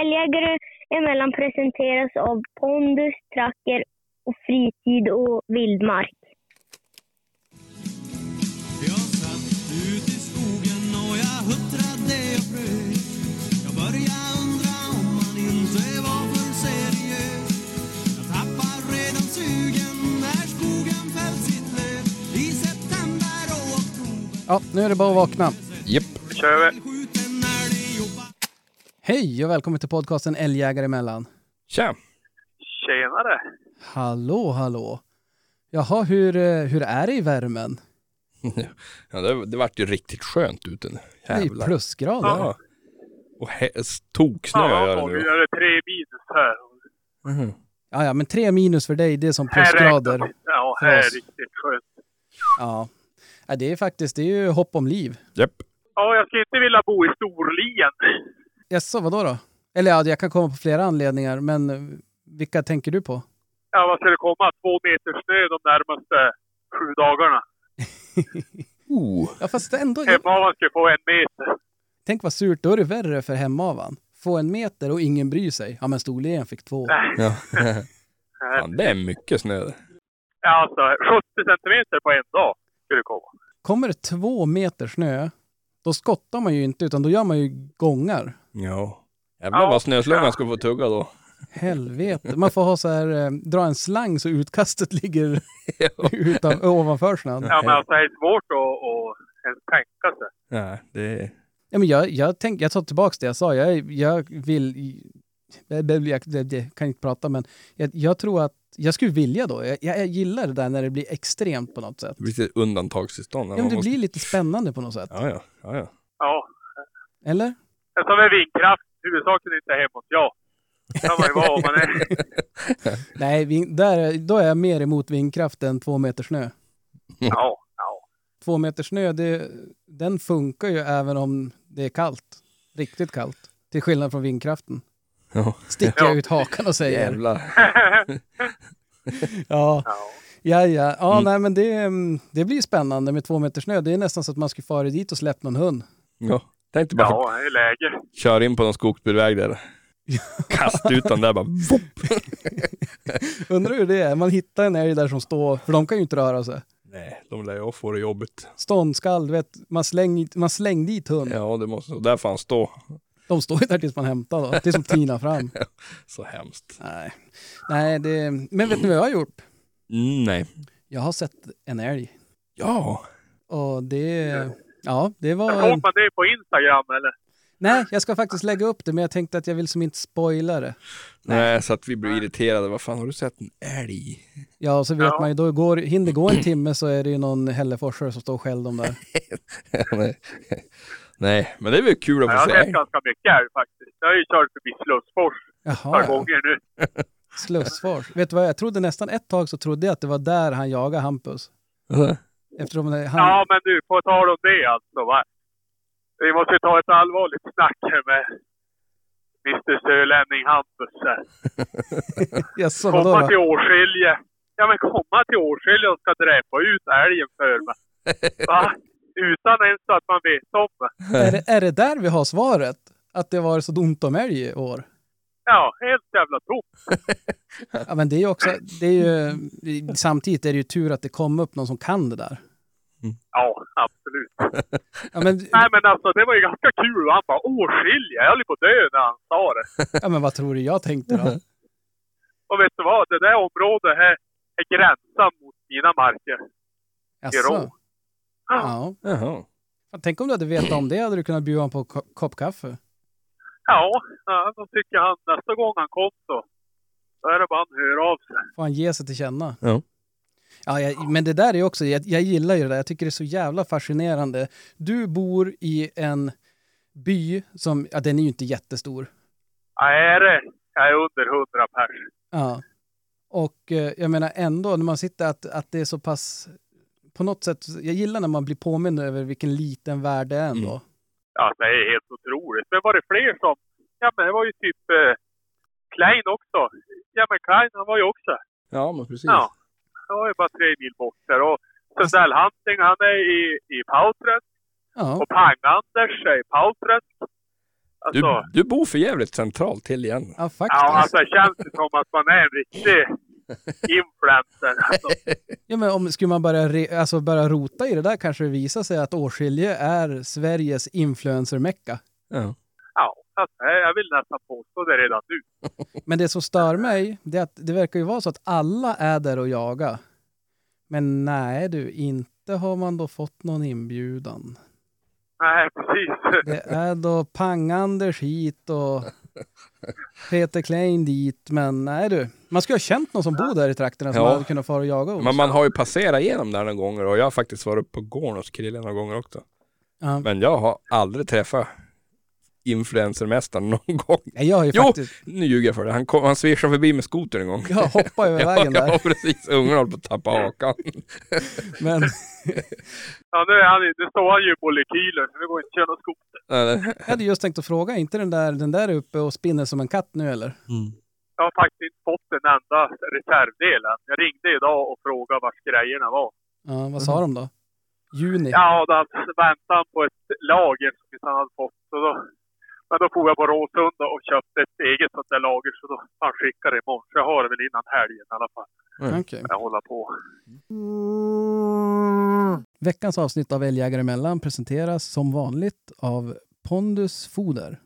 Älgjägare emellan presenteras av pondus, tracker och fritid och vildmark. Jag satt ut i skogen och jag huttrade och frös Jag började undra om man inte var för seriös Jag tappar redan sugen när skogen fällt sitt löv I september och oktober Ja, nu är det bara att vakna. Japp. kör vi. Hej och välkommen till podcasten Älgjägare emellan. Tja. Tjenare. Hallå, hallå. Jaha, hur, eh, hur är det i värmen? Ja, det, det vart ju riktigt skönt ute nu. Det är plusgrader. Ja. Och toksnö Ja, gör det nu nu. är det tre minus här. Mhm. Ja, ja, men tre minus för dig, det är som plusgrader. Ja, här är riktigt skönt. Ja. ja, det är faktiskt, det är ju hopp om liv. Japp. Ja, jag skulle inte vilja bo i Storlien. Jaså, vadå då? Eller ja, jag kan komma på flera anledningar, men vilka tänker du på? Ja, vad ska det komma? Två meter snö de närmaste sju dagarna. Oh. Ja, fast ändå. Hemavan ska få en meter. Tänk vad surt, då är det värre för hemavan. Få en meter och ingen bryr sig. Ja, men Storlien fick två. Ja. Fan, det är mycket snö. Ja, alltså 70 centimeter på en dag skulle det komma. Kommer det två meter snö, då skottar man ju inte, utan då gör man ju gångar. Ja. Jävlar vad snöslungan ska få tugga då. Helvete. Man får ha så här, eh, dra en slang så utkastet ligger utan, ovanför snön. Ja, men alltså det är svårt att, att ens tänka sig. Ja, det är... Ja, men jag, jag, tänk, jag tar tillbaka det jag sa. Jag, jag vill... Jag, jag, jag, jag kan inte prata, men jag, jag tror att jag skulle vilja då. Jag, jag gillar det där när det blir extremt på något sätt. Det blir lite undantagstillstånd. Ja, men det blir lite spännande på något sätt. Ja, ja. ja, ja. Ja. Eller? Men som med vindkraft, huvudsaken är inte hemma hos jag. kan man ju vara om man är. Nej, där, då är jag mer emot vindkraft än två meter snö. Ja, ja. Två meter snö, det, den funkar ju även om det är kallt. Riktigt kallt. Till skillnad från vindkraften. Ja. Sticker jag Ja. ut hakan och säger. Jävlar. Ja, ja. ja, ja. Mm. nej, men det, mm, det blir spännande med två meter snö. Det är nästan så att man skulle fara dit och släppa någon hund. Ja. Tänkte bara Ja, det är läge. köra in på någon skogsbilväg där. Kasta ut den där bara. Undrar hur det är. Man hittar en älg där som står, för de kan ju inte röra sig. Nej, de lär ju få det jobbigt. Ståndskall, du vet, man slänger man släng dit hund. Ja, det måste... Där får han stå. De står ju där tills man hämtar då. Tills de tinar fram. Så hemskt. Nej, nej det, men vet ni vad jag har gjort? Mm, nej. Jag har sett en älg. Ja. Och det, ja, det var... man det på Instagram eller? Nej, jag ska faktiskt lägga upp det, men jag tänkte att jag vill som inte spoila det. Nej, så att vi blir irriterade. Vad fan, har du sett en älg? Ja, och så vet Ja. man ju, då går, hinner gå en timme så är det ju någon hälleforsare som står skäller dem där. nej. men det är väl kul att Ja, jag få har se. sett ganska mycket älg faktiskt. Jag har ju kört förbi Slussfors ett par Jaha, ja. gånger nu. Slussfors. Vet du vad, jag trodde nästan ett tag så trodde jag att det var där han jagade Hampus. Eftersom det- han... Ja, men du, på tal om det alltså. Va? Vi måste ta ett allvarligt snack här med Mr Sörlänning Hampus här. Jaså, vadå Komma till Årskilje. Ja, men komma till Årskilje och ska dräpa ut älgen för mig. Va? Utan ens att man vet om det. Är det, är det där vi har svaret? Att det var så ont om älg i år? Ja, helt jävla tomt. Ja, men det är ju också, det är ju, samtidigt är det ju tur att det kom upp någon som kan det där. Ja, absolut. Ja, men, Nej, men alltså det var ju ganska kul. Han bara Årskilje. Jag höll på att dö när han sa det. ja, men vad tror du jag tänkte då? Och vet du vad? Det där området här är gränsen mot mina marker. Jaså? Ja. Jaha. Tänk om du hade vetat om det hade du kunnat bjuda honom på en ko- kopp kaffe. Ja, ja, då tycker han nästa gång han kom så, då är det bara han hör av sig. Får han ge sig till känna. Ja. Ja, jag, men det där är också, jag, jag gillar ju det där. Jag tycker det är så jävla fascinerande. Du bor i en by som, ja den är ju inte jättestor. Ja, är det? Jag är under hundra pers. Ja. Och eh, jag menar ändå när man sitter att, att det är så pass, på något sätt, jag gillar när man blir påmind över vilken liten värld det är ändå. Mm. Ja, det är helt otroligt. Men var det fler som... Ja, men det var ju typ eh, Klein också. Ja, men Klein han var ju också. Ja, men precis. Ja. Han var ju bara tre mil bort där. Och Sundell Hunting, han är i, i Pauträsk. Ja. Och Pang-Anders är i Pauträsk. Du, Alltså, du bor för jävligt centralt till igen. Ja, faktiskt. ja, alltså det känns som att man är en riktig influencer. Alltså, Ja, men om skulle man börja, re, alltså börja rota i det där kanske det visar sig att Årskilje är Sveriges influencer-mecka. Ja. ja, alltså, jag vill nästan påstå det redan nu. Men det som stör mig, det är att det verkar ju vara så att alla är där och jagar. Men nej du, inte har man då fått någon inbjudan. Nej, precis. Det är då Pang-Anders hit och Peter Klein dit, men nej du. Man skulle ha känt någon som bor där i trakterna som Ja. hade kunnat fara och jaga hos. Men man har ju passerat igenom där några gånger och jag har faktiskt varit på gården hos Krille några gånger också. Ja. Men jag har aldrig träffat influencermästaren någon gång. Nej, Jag har ju Jo! faktiskt, Nu ljuger jag för det. Han, kom, han swishade förbi med skoter en gång. jag hoppade över vägen ja, där. precis. Ungen håller på att tappa hakan. Men Ja, nu, är han, nu står han ju på molekyler, så det går inte att köra någon skoter. jag hade just tänkt att fråga, inte den där, den där uppe och spinner som en katt nu eller? Jag har faktiskt inte fått en enda reservdel än. Jag ringde idag och frågade vart grejerna var. Ja, vad sa de då? Juni? Ja, då väntade han på ett lager som inte han hade fått. Så då, men då får jag på Råsunda och köpte ett eget sånt där lager, så då han skickar det imorgon. Så jag har det väl innan helgen i alla fall. Okej. Jag håller på. Veckans avsnitt av Älgjägare emellan presenteras som vanligt av Pondus Foder.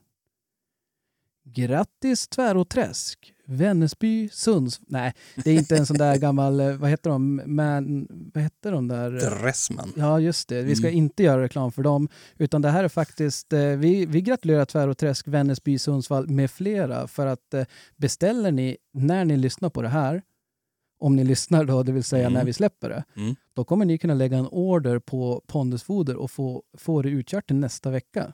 Grattis Tväråträsk, Vännäsby, Sunds... Nej, det är inte en sån där gammal, eh, vad heter de, man, vad heter de där? Dressman. Ja, just det. Vi ska Mm. inte göra reklam för dem, utan det här är faktiskt, eh, vi, vi gratulerar Tväråträsk, Vännäsby, Sundsvall med flera för att eh, beställer ni, när ni lyssnar på det här, om ni lyssnar då, det vill säga Mm. när vi släpper det, Mm. då kommer ni kunna lägga en order på Pondusfoder och få, få det utkört till nästa vecka.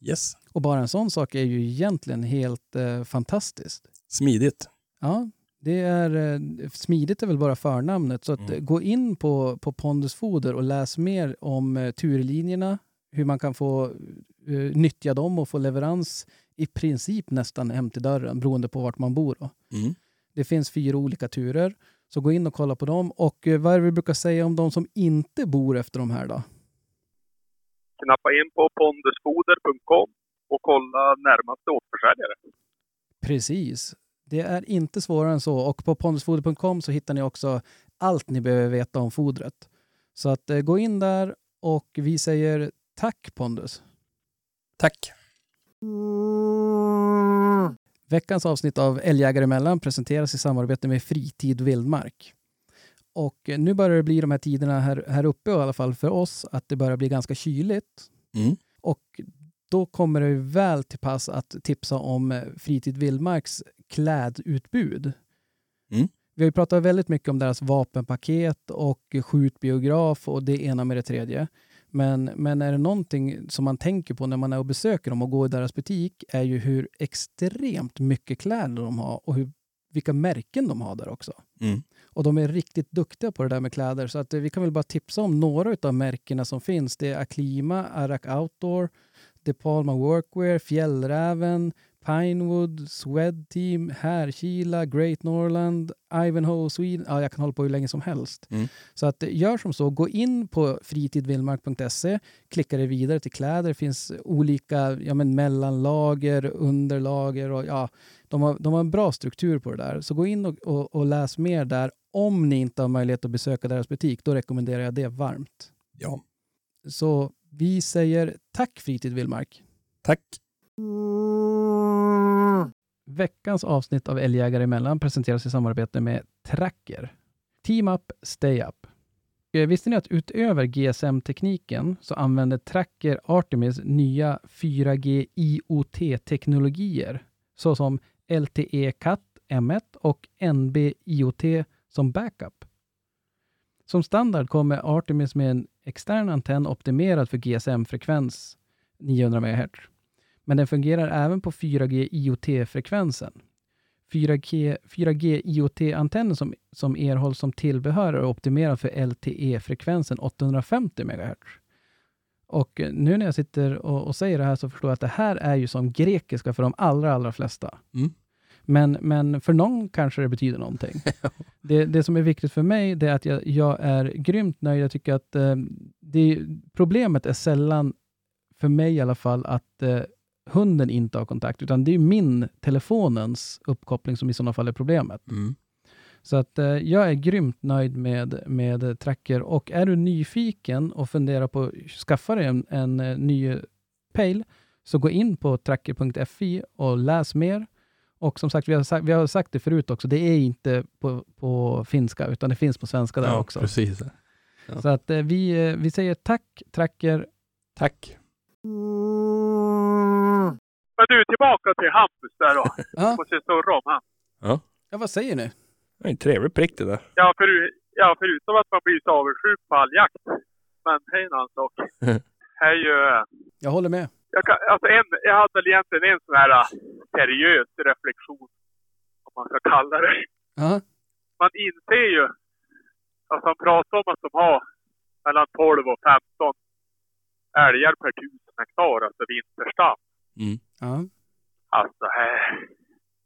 Yes. Och bara en sån sak är ju egentligen helt eh, fantastiskt. Smidigt. Ja, det är eh, smidigt är väl bara förnamnet. Så att, Mm. eh, gå in på, på Pondusfoder och läs mer om eh, turlinjerna, hur man kan få eh, nyttja dem och få leverans i princip nästan hem till dörren beroende på vart man bor. Då. Mm. Det finns fyra olika turer, så gå in och kolla på dem. Och eh, vad är det vi brukar säga om de som inte bor efter de här då? Knappa in på pondusfoder.com och kolla närmaste återförsäljare. Precis. Det är inte svårare än så. Och på pondusfoder.com så hittar ni också allt ni behöver veta om fodret. Så att eh, gå in där och vi säger tack Pondus. Tack. Veckans avsnitt av Älgjägare emellan presenteras i samarbete med Fritid Vildmark. Och eh, nu börjar det bli de här tiderna här, här uppe i alla fall för oss att det börjar bli ganska kyligt. Mm. Och då kommer det väl till pass att tipsa om eh, Fritid Vildmarks klädutbud. Mm. Vi har ju pratat väldigt mycket om deras vapenpaket och skjutbiograf och det ena med det tredje. Men, men är det någonting som man tänker på när man är och besöker dem och går i deras butik är ju hur extremt mycket kläder de har och hur, vilka märken de har där också. Mm. Och de är riktigt duktiga på det där med kläder. Så att eh, vi kan väl bara tipsa om några av märkena som finns. Det är Aklima, Arak Outdoor, De Palma Workwear, Fjällräven, Pinewood, Swed Team, Härkila, Great Norland, Ivanhoe Sweden. Ja, jag kan hålla på hur länge som helst. Mm. Så att gör som så, gå in på fritidvildmark.se, klicka dig vidare till kläder. Det finns olika ja, men mellanlager, underlager och ja, de har, de har en bra struktur på det där. Så gå in och, och, och läs mer där. Om ni inte har möjlighet att besöka deras butik, då rekommenderar jag det varmt. Ja. Så vi säger tack Fritid Vildmark. Tack. Veckans avsnitt av Älgjägare emellan presenteras i samarbete med Tracker. Team Up, Stay Up. Eh, Visste ni att utöver GSM-tekniken så använder Tracker Artemis nya 4G IoT-teknologier såsom LTE Cat M1 och NB IoT som backup. Som standard kommer Artemis med en extern antenn optimerad för GSM-frekvens 900 MHz. Men den fungerar även på 4G IoT-frekvensen. 4G, 4G IoT-antennen som, som erhålls som tillbehör är optimerad för LTE-frekvensen 850 MHz. Och eh, nu när jag sitter och, och säger det här så förstår jag att det här är ju som grekiska för de allra, allra flesta. Mm. Men, men för någon kanske det betyder någonting. det, det som är viktigt för mig det är att jag, jag är grymt nöjd. Jag tycker att eh, det, problemet är sällan, för mig i alla fall, att, eh, hunden inte har kontakt, utan det är min telefonens uppkoppling som i sådana fall är problemet. Mm. Så att eh, jag är grymt nöjd med, med Tracker och är du nyfiken och funderar på att skaffa dig en, en eh, ny Pale så gå in på tracker.fi och läs mer. Och som sagt, vi har sagt, vi har sagt det förut också, det är inte på, på finska utan det finns på svenska där Ja, också. precis. Ja. Så att eh, vi, eh, vi säger tack Tracker. Tack. Men du, tillbaka till Hampus där då. Ja, Måste surra om han. ja vad säger ni? Det är en trevlig prick det där. Ja, för, ja, förutom att man blir så avundsjuk på all jakt. Men det är en annan sak. Jag håller med. Jag, kan, alltså en, jag hade väl egentligen en sån här äh, seriös reflektion, om man ska kalla det. Ja, Man inser ju, alltså han pratar om att de har mellan 12 och 15 älgar per tusen hektar, alltså vinterstam. ja, Alltså, här.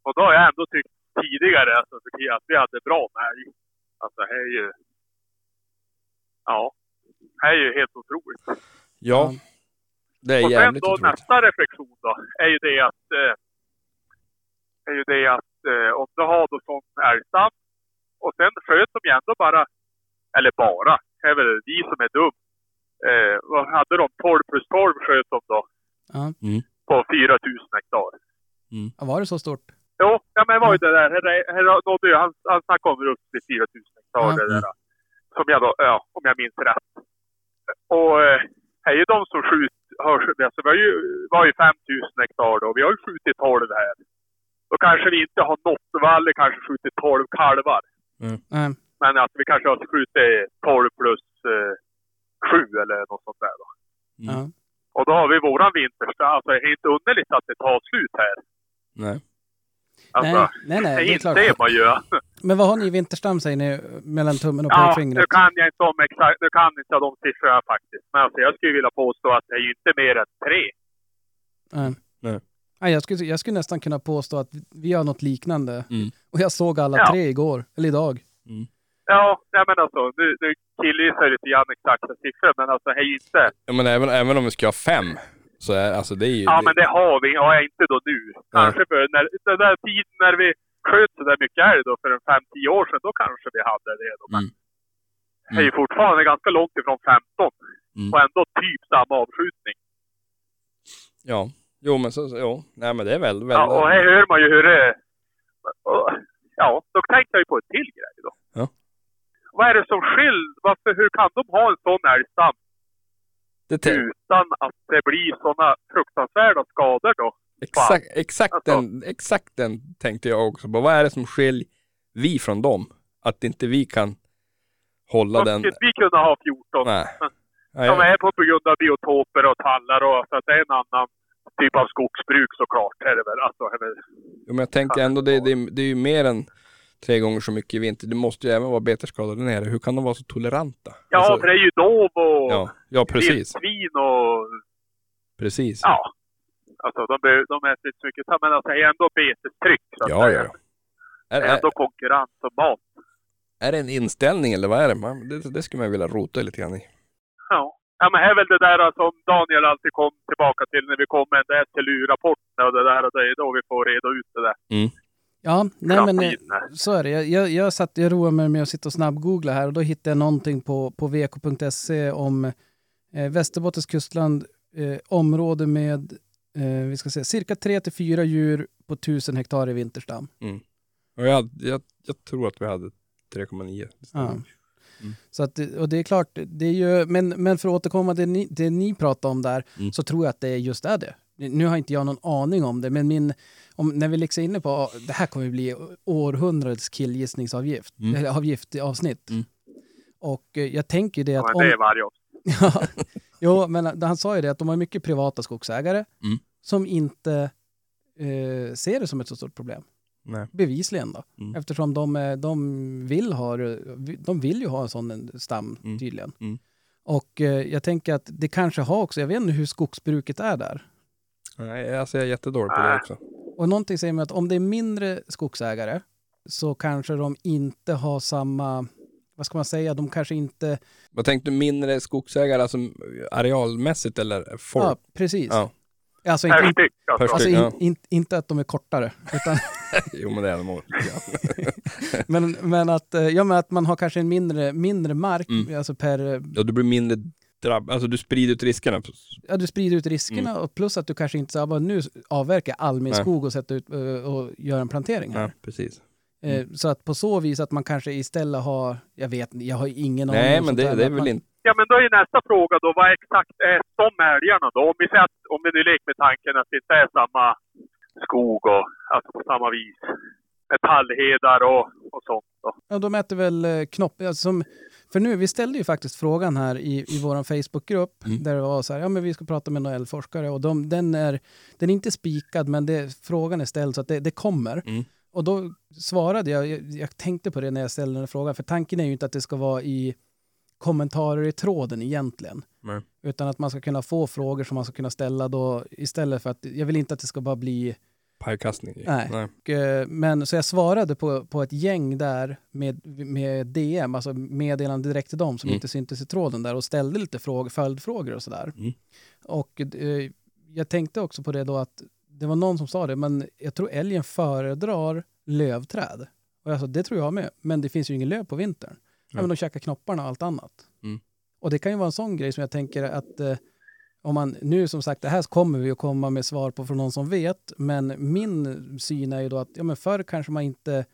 Och då har jag ändå tyckt tidigare alltså, att vi hade bra med älg. Alltså, här är ju... Ja. Här är ju helt otroligt. Ja, Ja. Det är och sen då otroligt. nästa reflektion då, är ju det att... Eh, är ju det att eh, om du har då sån älgstam och sen sköt de ju ändå bara, eller bara, det är väl vi som är dum. Eh, vad hade de? 12 plus 12 sköt de då ja. på 4000 hektar. ja. Var det så stort? Jo, ja, men det var ju det där. Här, här nådde ju, han, han snackade om upp till 4 000 hektar. Ja. Det där, som jag då, ja, om jag minns rätt. Och eh, är ju de som skjuter, skjut- alltså, vi har ju, var ju 5 000 hektar då. Vi har ju skjutit 12 här. Då kanske vi inte har nått valle, kanske skjutit 12 kalvar. Nej. Men att vi kanske har skjutit 12 plus eh, 7 eller något sånt där då. Mm. Och då har vi våran vintersta. Alltså det är inte underligt att det tar slut här. Nej. Alltså, nej, nej, nej, det det är klart. inser man ju. Men vad har ni i vinterstam säger ni mellan tummen och Ja, pekfingret? nu kan jag inte om exakt, nu kan inte jag de siffrorna faktiskt. Men alltså, jag skulle vilja påstå att det är ju inte mer än tre. Nej. Nej. Nej, jag, skulle, jag skulle nästan kunna påstå att vi har något liknande. Mm. Och jag såg alla Ja. tre igår, eller idag. Ja, nej men alltså, nu, nu killgissar jag lite grann exakta siffror, men alltså det är ju inte... Ja, men även, även om vi ska ha fem, så är alltså det är ju... Ja, men det har vi, ja, inte då nu. Kanske för när, den där tiden när vi sköt så där mycket älg då, för en fem, tio år sedan, då kanske vi hade det då. Men Mm. det är ju fortfarande ganska långt ifrån 15. Mm. Och ändå typ samma avskjutning. Ja. Jo, men så, jo. Nej, men det är väl... väl Ja, och här hör man ju hur det... och, Ja, då tänker jag ju på ett till grej då. Ja. Vad är det som skiljer? Varför, hur kan de ha en sån älgstam utan att det blir såna fruktansvärda skador då? Exakt, exakt, Alltså. den, exakt den tänkte jag också på. Vad är det som skiljer vi från dem? Att inte vi kan hålla den... skulle vi kunna ha 14? Nej. De är på, grund av biotoper och tallar och så att det är en annan typ av skogsbruk såklart. Är det väl. Alltså, är det, Jo, men jag tänker ändå, det, det, det är ju mer än tre gånger så mycket vinter. Det måste ju även vara betesskador där nere. Hur kan de vara så toleranta? ja, Alltså, för det är ju dov och ja, ja, precis. vildsvin och Precis. ja. Alltså de, be- de äter inte så mycket, men alltså, det är ändå betestryck. Så att Ja, ja. Är, Det är är, ändå konkurrens om mat. är det en inställning eller vad är det? Man, det, det skulle man vilja rota lite grann i. Ja. Ja, men här är väl det där som Daniel alltid kom tillbaka till när vi kom med där SLU-rapporten och det där. Och det är då vi får reda ut det där. Ja, nej men så är det. Jag, jag, jag, satt, jag roade mig med att sitta och snabbgoogla här och då hittade jag någonting på, på vk.se om eh, Västerbottens kustland, eh, område med eh, vi ska säga, cirka 3 till 4 djur på 1000 hektar i vinterstam. Och jag, jag, jag tror att vi hade 3,9. Ja. Mm. Så att, och det är klart, det är ju, men, men för att återkomma till det ni, det ni pratar om där, Mm. så tror jag att det är just är det. Nu har inte jag någon aning om det, men min, om, när vi liksom är inne på det här kommer bli århundradets killgissningsavgift, Mm. eller avgift i avsnitt. Mm. Och eh, jag tänker det Ja, att men det är varje år. Ja, jo, men han sa ju det att de har mycket privata skogsägare Mm. som inte eh, ser det som ett så stort problem. Nej. Bevisligen då. Mm. Eftersom de, eh, de, vill ha, de vill ju ha en sån stam Mm. tydligen. Mm. Och eh, jag tänker att det kanske har också, jag vet inte hur skogsbruket är där. Nej, alltså jag är jättedålig på det också. Och någonting säger mig att om det är mindre skogsägare så kanske de inte har samma, vad ska man säga, de kanske inte, Vad tänkte du, mindre skogsägare, alltså arealmässigt eller folk? ja precis. Ja. Alltså, Per inte, styck alltså. Per alltså styck, in, ja. in, inte att de är kortare, utan, Jo men det är de men, men, att, eh, ja, men att man har kanske en mindre, mindre mark, Mm. alltså per, Ja, du blir mindre drabb... Alltså du sprider ut riskerna. ja, du sprider ut riskerna och plus att du kanske inte så nu avverkar all min Mm. Nej. skog och sätter ut eh, och gör en plantering här. Ja, precis. Eh, Så att på så vis att man kanske istället har, jag vet jag har ingen aning. Nej men det, det är väl man- inte... Ja, men då är nästa fråga då, vad exakt är de älgarna då? Om vi säger att, om vi nu leker med tanken att det inte är samma skog och alltså på samma vis. Med tallhedar och, och sånt då. Ja, de äter väl eh, knopp. Alltså, som, för nu, vi ställde ju faktiskt frågan här i, i vår Facebookgrupp Mm. där det var så här, ja men vi ska prata med några älgforskare och de, den, är, den är inte spikad men det, frågan är ställd så att det, det kommer. Mm. Och då svarade jag, jag, jag tänkte på det när jag ställde den frågan, för tanken är ju inte att det ska vara i kommentarer i tråden egentligen. Nej. Utan att man ska kunna få frågor som man ska kunna ställa då istället för att, jag vill inte att det ska bara bli Pajkastning. Nej. Och, eh, Men så jag svarade på, på ett gäng där med, med DM, alltså meddelande direkt till dem som Mm. inte syntes i tråden där och ställde lite frågor, följdfrågor och sådär. Mm. Och eh, jag tänkte också på det då att det var någon som sa det, men jag tror älgen föredrar lövträd. Och jag sa, det tror jag med, men det finns ju ingen löv på vintern. Ja, men de käkar knopparna och allt annat. Mm. Och det kan ju vara en sån grej som jag tänker att eh, om man, nu som sagt, det här kommer vi att komma med svar på från någon som vet, men min syn är ju då att ja, men förr kanske man inte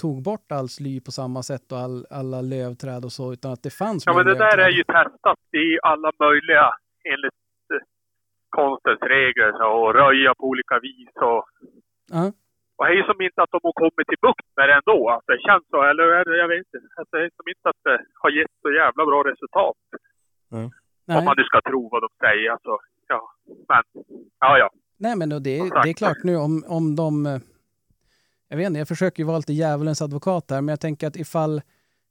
tog bort all sly på samma sätt och all, alla lövträd och så, utan att det fanns Ja, men det där lövträd. är ju testat i alla möjliga, enligt konstens regler, så, och röja på olika vis och Ja. Och det är som inte att de har kommit till bukt med det ändå. Alltså, det känns så, eller jag vet inte. Alltså, det är som inte att det har gett så jävla bra resultat. Om Nej. man nu ska tro vad de säger. Alltså, ja. Men, ja, ja. Nej, men det, det är klart nu om, om de... Jag vet inte, jag försöker ju vara lite djävulens advokat här, men jag tänker att ifall,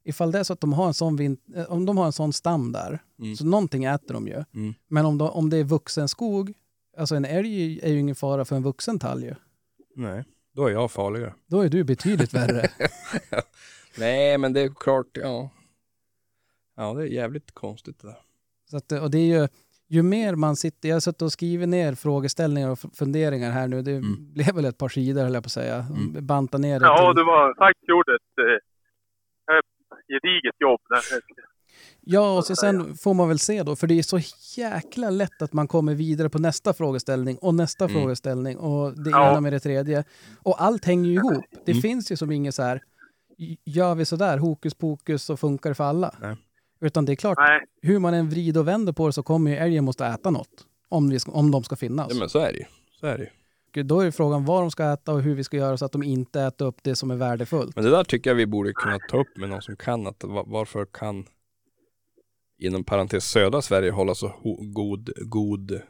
ifall det är så att de har en sån, eh, om de har en sån stam där, Mm. så någonting äter de ju. Mm. Men om, de, om det är vuxen skog, alltså en älg är ju ingen fara för en vuxen tall ju. Nej, då är jag farligare. Då är du betydligt värre. Nej, men det är klart, ja. Ja, det är jävligt konstigt det där. Så att, och det är ju, ju mer man sitter, jag har suttit och skrivit ner frågeställningar och funderingar här nu, det Mm. blev väl ett par sidor höll jag på att säga, Mm. banta ner det. Ja, till- du var faktiskt gjorde ett gediget jobb. Ja, och så sen får man väl se då, för det är så jäkla lätt att man kommer vidare på nästa frågeställning och nästa Mm. frågeställning och det Ja. ena med det tredje. Och allt hänger ju ihop. Det Mm. finns ju som inget så här, gör vi så där, hokus pokus så funkar det för alla. Nej. Utan det är klart, Nej, hur man än vrider och vänder på det så kommer ju älgen måste äta något. Om, vi om de ska finnas. Ja, men så är det ju. Så är det ju. Och Då är ju frågan vad de ska äta och hur vi ska göra så att de inte äter upp det som är värdefullt. Men det där tycker jag vi borde kunna ta upp med någon som kan att va- varför kan inom parentes södra Sverige hålla så god, god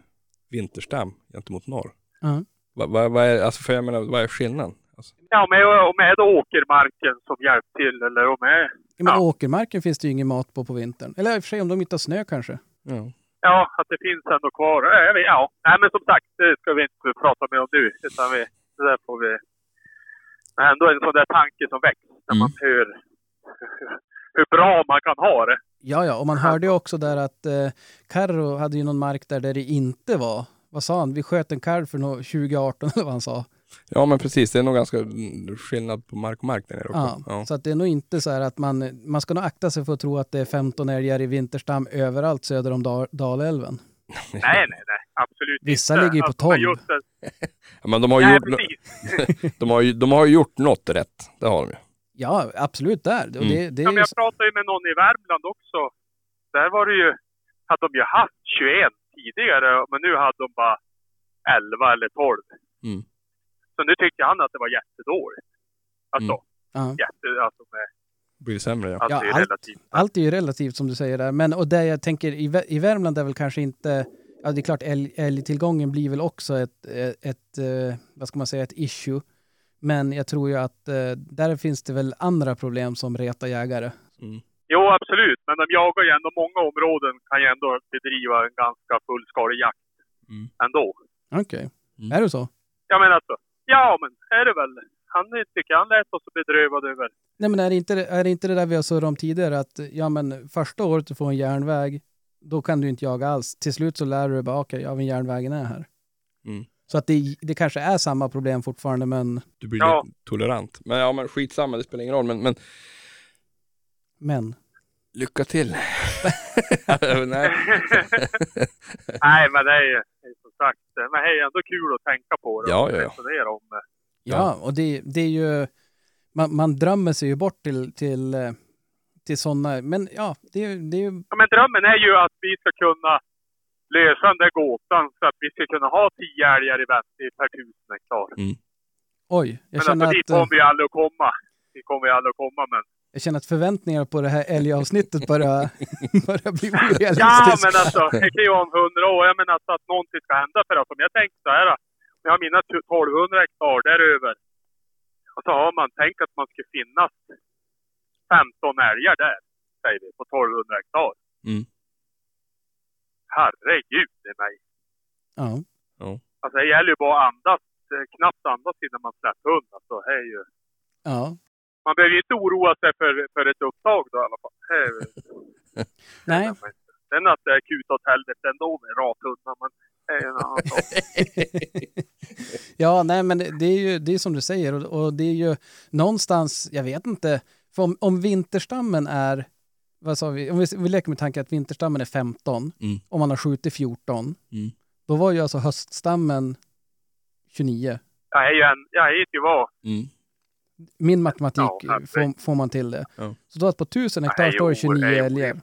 vinterstam gentemot norr? Ja. Vad va, va är, alltså för jag menar, vad är skillnaden? Alltså, ja, men om är det åkermarken som hjälpt till eller om är... Ja, Men åkermarken finns det ju ingen mat på på vintern. Eller i och för sig om de inte har snö kanske. ja. Ja, att det finns ändå kvar. Ja, vet, ja. Nej, men som sagt, det ska vi inte prata mer om nu. Utan vi, det där får vi... Men ändå en sån där tanke som väcks när Mm. man hör hur bra man kan ha det. Ja, ja, och man hörde ju också där att eh, Carro hade ju någon mark där, där det inte var. Vad sa han? Vi sköt en kalv för nå- 2018 eller vad han sa. Ja men precis, det är nog ganska skillnad på mark och mark där nere också. Ja, Ja. Så att det är nog inte så här att man, man ska nog akta sig för att tro att det är 15 älgar i vinterstam överallt söder om Dal- Dalälven. Nej, nej, nej. Absolut Vissa inte. ligger ju på Alltså, men 12. just det- Ja, men de har, ju Nej, gjort, de, har ju, de har ju gjort något rätt, det har de ju. Ja, absolut där. Mm. det, det Ja, men jag pratade ju med någon i Värmland också. Där var det ju, hade de ju haft 21 tidigare, men nu hade de bara 11 eller 12. Mm. Så nu tyckte han att det var jättedåligt. Alltså, Mm. ja. jätte, alltså med, Blir sämre ja. allt Ja, är allt- relativt. allt är ju relativt som du säger där. Men och det jag tänker i, i Värmland är väl kanske inte... Ja, det är klart älg, älgtillgången blir väl också ett, ett, ett, eh, vad ska man säga, ett issue. Men jag tror ju att eh, där finns det väl andra problem som retar jägare. Mm. Jo, absolut. Men de jagar ju ändå många områden, kan ju ändå bedriva en ganska fullskalig jakt Mm. ändå. Okej, Mm. är det så? Jag menar alltså, ja men är det väl. Han tycker han lät oss så bedrövad över. Nej men är det, inte, är det inte det där vi har surrat om tidigare att ja men första året du får en järnväg då kan du inte jaga alls. Till slut så lär du dig bara okej, ja men järnvägen är här. Mm. Så att det, det kanske är samma problem fortfarande, men, Du blir Ja. tolerant. Men ja, men skitsamma, det spelar ingen roll. Men, men men. lycka till. Nej. Nej, men det är ju som sagt, men det är ändå kul att tänka på det Ja, och ja, ja. resonera om det. Ja, och det, det är ju... Man, man drömmer sig ju bort till, till, eh, till sådana... Men ja, det, är- det är ju... Ja, men drömmen är ju att vi ska kunna lösa den där gåtan så att vi ska kunna ha tio älgar i Väster per tusen hektar. Oj, jag Men känner, alltså dit att, eh, kommer vi aldrig att komma. Kommer ju aldrig att komma, men... jag känner att förväntningarna på det här älgavsnittet börjar, börjar bli Ja, orealistiska. men alltså, det kan ju vara om hundra år. Jag menar alltså att någonting ska hända för oss. Om jag tänker så här, jag har mina 1200 hektar däröver. Och så har man tänkt att man ska finnas 15 älgar där, säger vi, på 1200 hektar. Mm. Herregud i mig. Ja. Alltså det gäller ju bara att andas, eh, knappt andas innan man släpper hund. Alltså, det är ju... ja. Man behöver ju inte oroa sig för, för ett upptag då i alla fall. Det är, Nej. Sen att det är kut åt helvete ändå med rathundar, men det är en annan sak. ja, nej, men det är ju det är som du säger och, och det är ju någonstans, jag vet inte, för om, om vinterstammen är, vad sa vi, om vi, vi leker med tanken att vinterstammen är 15, Mm. och man har skjutit 14, Mm. då var ju alltså höststammen 29. Jag är ju en, jag är ju vad? Mm. Min matematik Ja, får, får man till det. Ja. Så då att på 1000 hektar Nej, står det jo, 29 nej, jo, älgar. Är.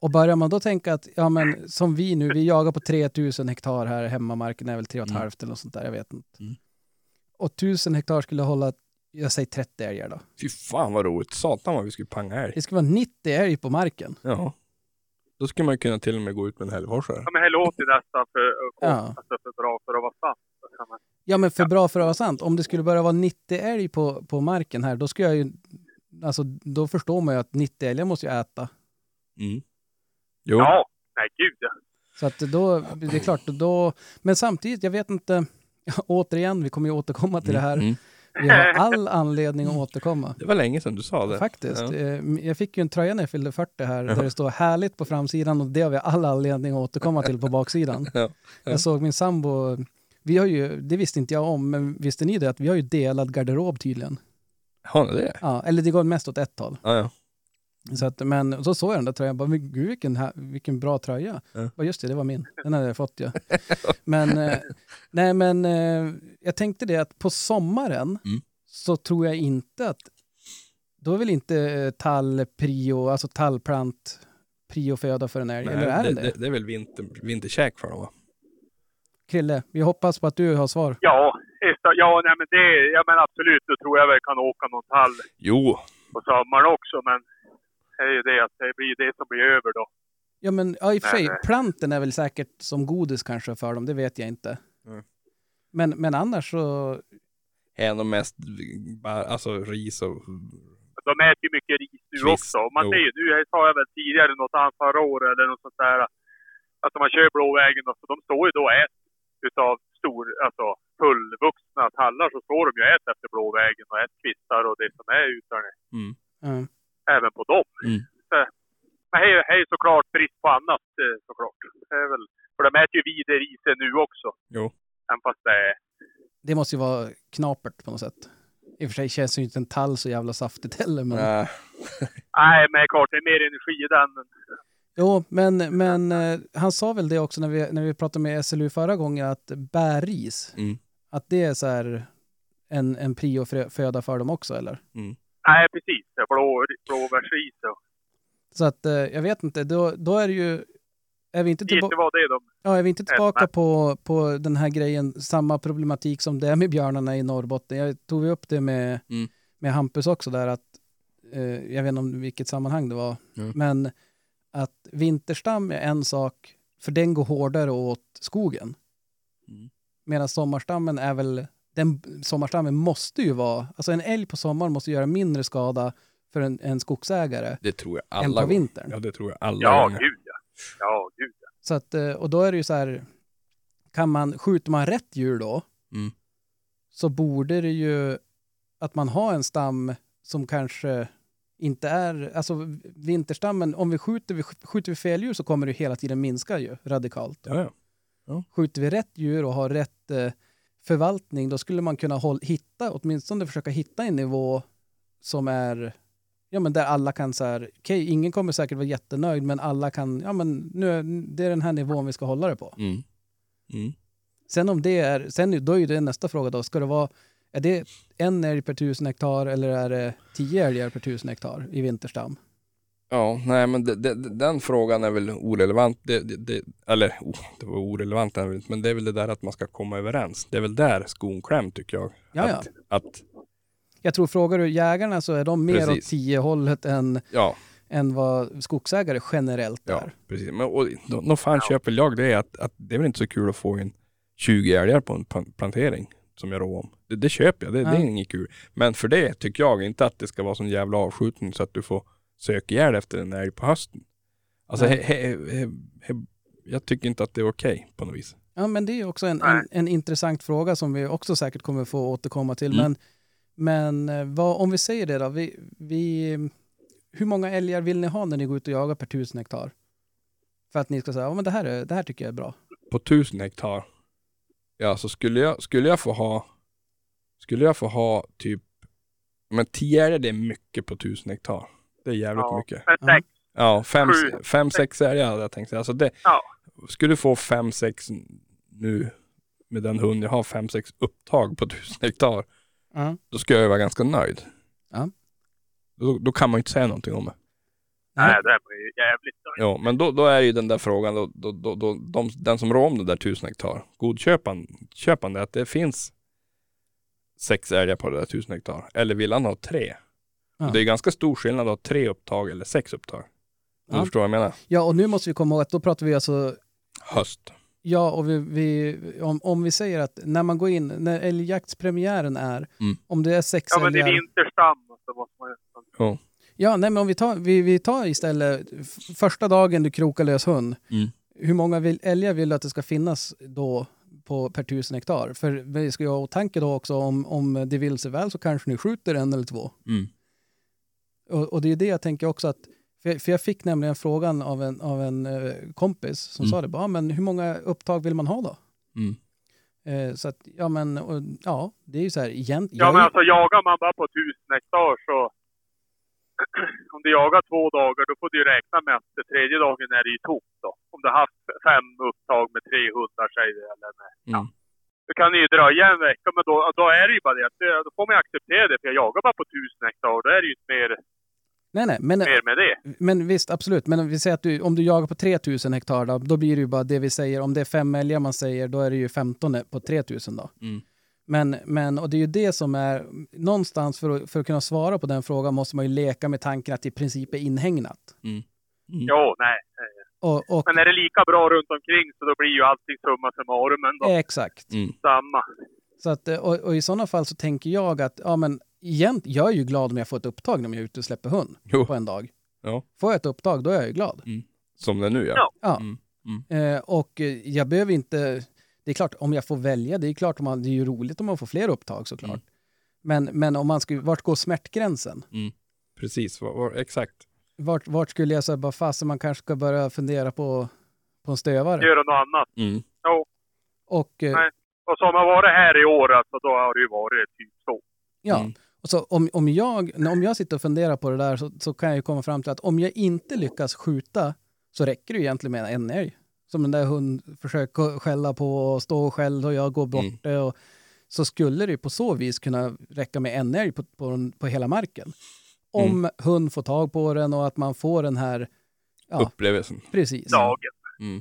Och börjar man då tänka att, ja men som vi nu, vi jagar på 3000 hektar här, hemmamarken är väl 3,5 Mm. eller något sånt där, jag vet inte. Mm. Och 1000 hektar skulle hålla, jag säger 30 älgar då. Fy fan vad roligt. Satan vad vi skulle panga älg. Det skulle vara 90 älg på marken. Ja. Då skulle man ju kunna till och med gå ut med en helgforsare. Ja, men det låter ju nästan för, Ja. alltså för bra för att vara sant. Ja men för bra för att vara sant, om det skulle börja vara 90 älg på, på marken här, då skulle jag ju, alltså då förstår man ju att 90 älgar måste ju äta. Mm. Jo. Ja, nej gud. Så att då, det är klart, då, men samtidigt, jag vet inte, återigen, vi kommer ju återkomma till det här. Mm. Vi har all anledning att återkomma. Det var länge sedan du sa det. Faktiskt. Ja. Eh, Jag fick ju en tröja när jag fyllde 40 här, Ja. där det står härligt på framsidan och det har vi all anledning att återkomma till på baksidan. Ja. Ja. Jag såg min sambo, vi har ju, det visste inte jag om, men visste ni det att vi har ju delad garderob tydligen? Har ni det? Ja, eller det går mest åt ett håll. Ja, ja. Så att, men så såg jag den där tröjan, bara, men gud vilken, här, vilken bra tröja. Ja. Bara, just det, det var min. Den hade jag fått ja. Men, eh, nej men eh, jag tänkte det att på sommaren Mm. så tror jag inte att, då är väl inte eh, tall prio, alltså tallplant prioföda för en älg, eller är det, det? det, det är väl vinter, vinterkäk för dem va? Krille, vi hoppas på att du har svar. Ja, ja nej, men det, ja men absolut, då tror jag väl kan åka någon tall Jo, på sommaren också, men det är ju det att det blir det som blir över då. Ja men ja, i och för sig, planten är väl säkert som godis kanske för dem, det vet jag inte. Mm. Men, men annars så, är nog mest bara, alltså ris och... De äter ju mycket ris nu Kvist, också. Och Man jo. ser ju, nu jag sa jag väl tidigare något förra året eller något sånt där. Att om man kör Blåvägen, då, så de står ju då och äter utav stor, alltså fullvuxna tallar så står de ju äter efter Blåvägen och äter kvistar och det som är utan Mm. ja. även på dem. Mm. Så, men är ju såklart brist på annat eh, såklart. Det är väl, för de äter ju vidare i sig nu också. Jo. Även fast det är det måste ju vara knapert på något sätt. I och för sig känns ju inte en tall så jävla saftigt heller. Men... Nej. Nej, men klart det är mer energi i den. Jo, men, men eh, han sa väl det också när vi, när vi pratade med SLU förra gången, att bärris, Mm. att det är så här en, en prioföda för dem också, eller? nej, precis. Det är Blå, blåbärsris och Så att eh, jag vet inte, då, då är det ju, är vi inte vad det är de. ja, är vi inte tillbaka på, på den här grejen, samma problematik som det är med björnarna i Norrbotten? Jag tog upp det med, Mm. med Hampus också där, att eh, jag vet inte om vilket sammanhang det var, Mm. men att vinterstam är en sak, för den går hårdare åt skogen. Mm. Medan sommarstammen är väl, den sommarstammen måste ju vara, alltså en älg på sommaren måste göra mindre skada för en, en skogsägare Det tror jag än alla på gånger. vintern. Ja, det tror jag alla Ja, gånger. gud ja. Ja, gud ja. Så att, eh, och då är det ju så här, kan man, skjuter man rätt djur då, Mm. så borde det ju, att man har en stam som kanske inte är, alltså vinterstammen, om vi skjuter, vi skjuter vi fel djur så kommer det hela tiden minska ju radikalt. Ja, ja. Ja. Skjuter vi rätt djur och har rätt eh, förvaltning, då skulle man kunna håll, hitta, åtminstone försöka hitta en nivå som är, ja men där alla kan så här, okej, ingen kommer säkert vara jättenöjd, men alla kan, ja men nu, det är den här nivån vi ska hålla det på. Mm. Mm. Sen om det är, sen då är det nästa fråga då, ska det vara, är det en älg per tusen hektar eller är det tio älgar per tusen hektar i vinterstam? Ja, nej men det, det, den frågan är väl orelevant. Det, eller oh, det var orelevant, men det är väl det där att man ska komma överens. Det är väl där skon kläm tycker jag. Ja, ja. att, att, Jag tror, frågar du jägarna så är de mer åt Precis. tio hållet än, ja, än vad skogsägare generellt ja, är. precis. Men, och, då, då fan köper jag det att, att det är väl inte så kul att få in 20 älgar på en plantering som jag rår om. Det, det köper jag, det, det är Ja. inget kul. Men för det tycker jag inte att det ska vara sån jävla avskjutning så att du får söka ihjäl efter en älg på hösten. Alltså, he, he, he, he, jag tycker inte att det är okej på något vis. Ja, men det är också en, en, en intressant fråga som vi också säkert kommer få återkomma till. Mm. Men, men eh, vad, om vi säger det då, vi, vi, hur många älgar vill ni ha när ni går ut och jagar per tusen hektar? För att ni ska säga, ja men det här, är, det här tycker jag är bra. på tusen hektar. Ja, så skulle jag, skulle jag få ha, skulle jag få ha typ, men 10 älgar det är mycket på tusen hektar. Det är jävligt Ja. mycket. Ja. sex, Ja, fem, Sju. fem sex älgar hade jag tänkt säga. Alltså det, Ja. skulle du få fem, sex nu med den hund jag har, fem, sex upptag på tusen hektar, Ja. då ska jag vara ganska nöjd. Ja. Då, då kan man ju inte säga någonting om det. Nej det var ju jävligt nöjd. Ja, men då, då är ju den där frågan, då, då, då, då, de, den som rår om det där tusen hektar, han det att det finns sex älgar på det där tusen hektar? Eller vill han ha tre? Ja. Det är ganska stor skillnad att ha tre upptag eller sex upptag. Ja. Du förstår vad jag menar? ja, och nu måste vi komma ihåg att då pratar vi alltså Höst. Ja, och vi, vi, om, om vi säger att när man går in, när älgjaktspremiären är, Mm. om det är sex Ja men det är älgar. vinterstam så måste man ju... Ja, nej men om vi tar, vi, vi tar istället första dagen du krokar lös hund. Mm. Hur många vill, älgar vill du att det ska finnas då på, per tusen hektar? För vi ska ju ha åtanke då också om, om det vill sig väl så kanske ni skjuter en eller två. Mm. Och, och det är det jag tänker också att, för, för jag fick nämligen frågan av en, av en eh, kompis som Mm. sa det, bara, "Ja, men hur många upptag vill man ha då? Mm. Eh, så att, ja men, och, ja, det är ju så här, igen, Ja jag men alltså jagar man bara på tusen hektar så... om du jagar två dagar då får du ju räkna med att det tredje dagen är det ju tomt då. Om du har haft fem upptag med tre hundar säger vi eller med... Ja. Mm. Det kan ju dröja en vecka men då, då är det ju bara det att det, då får man ju acceptera det för jag jagar bara på tusen hektar då är det ju inte mer, nej nej, men, mer med det. men visst absolut, men om vi säger att du, om du jagar på 3000 hektar då, då blir det ju bara det vi säger, om det är fem älgar man säger, då är det ju 15 på 3000 då. Mm. Men, men, och det är ju det som är, någonstans för att, för att kunna svara på den frågan måste man ju leka med tanken att det i princip är inhägnat. Mm. Jo, nej. Och, och Men är det lika bra runt omkring så då blir ju allting summa summarum ändå exakt. Mm. samma. Så att, och, och i sådana fall så tänker jag att, ja men igen, jag är ju glad om jag får ett upptag när jag är ute och släpper hund Jo, på en dag. Ja. Får jag ett upptag, då är jag ju glad. som det är nu ja. Ja. Ja. Mm. Eh, och jag behöver inte, det är klart om jag får välja, det är klart om man, det är ju roligt om man får fler upptag såklart. Mm. Men, men om man skulle, vart går smärtgränsen? Precis, var, var, exakt. Vart, vart skulle jag säga, bara fasen man kanske ska börja fundera på, på en stövare? Göra något annat. Mm. Och eh, Nej. Och som har varit här i år alltså, då har det ju varit typ så. ja, Mm. och så om, om, jag, om jag sitter och funderar på det där så, så kan jag ju komma fram till att om jag inte lyckas skjuta så räcker det ju egentligen med en älg. Som den där hund försöker skälla på och stå och skälla och jag går bort Mm. Och, så skulle det på så vis kunna räcka med en älg på, på, på hela marken. Om Mm. hund får tag på den och att man får den här, ja Upplevelsen. precis. Dagen. Mm.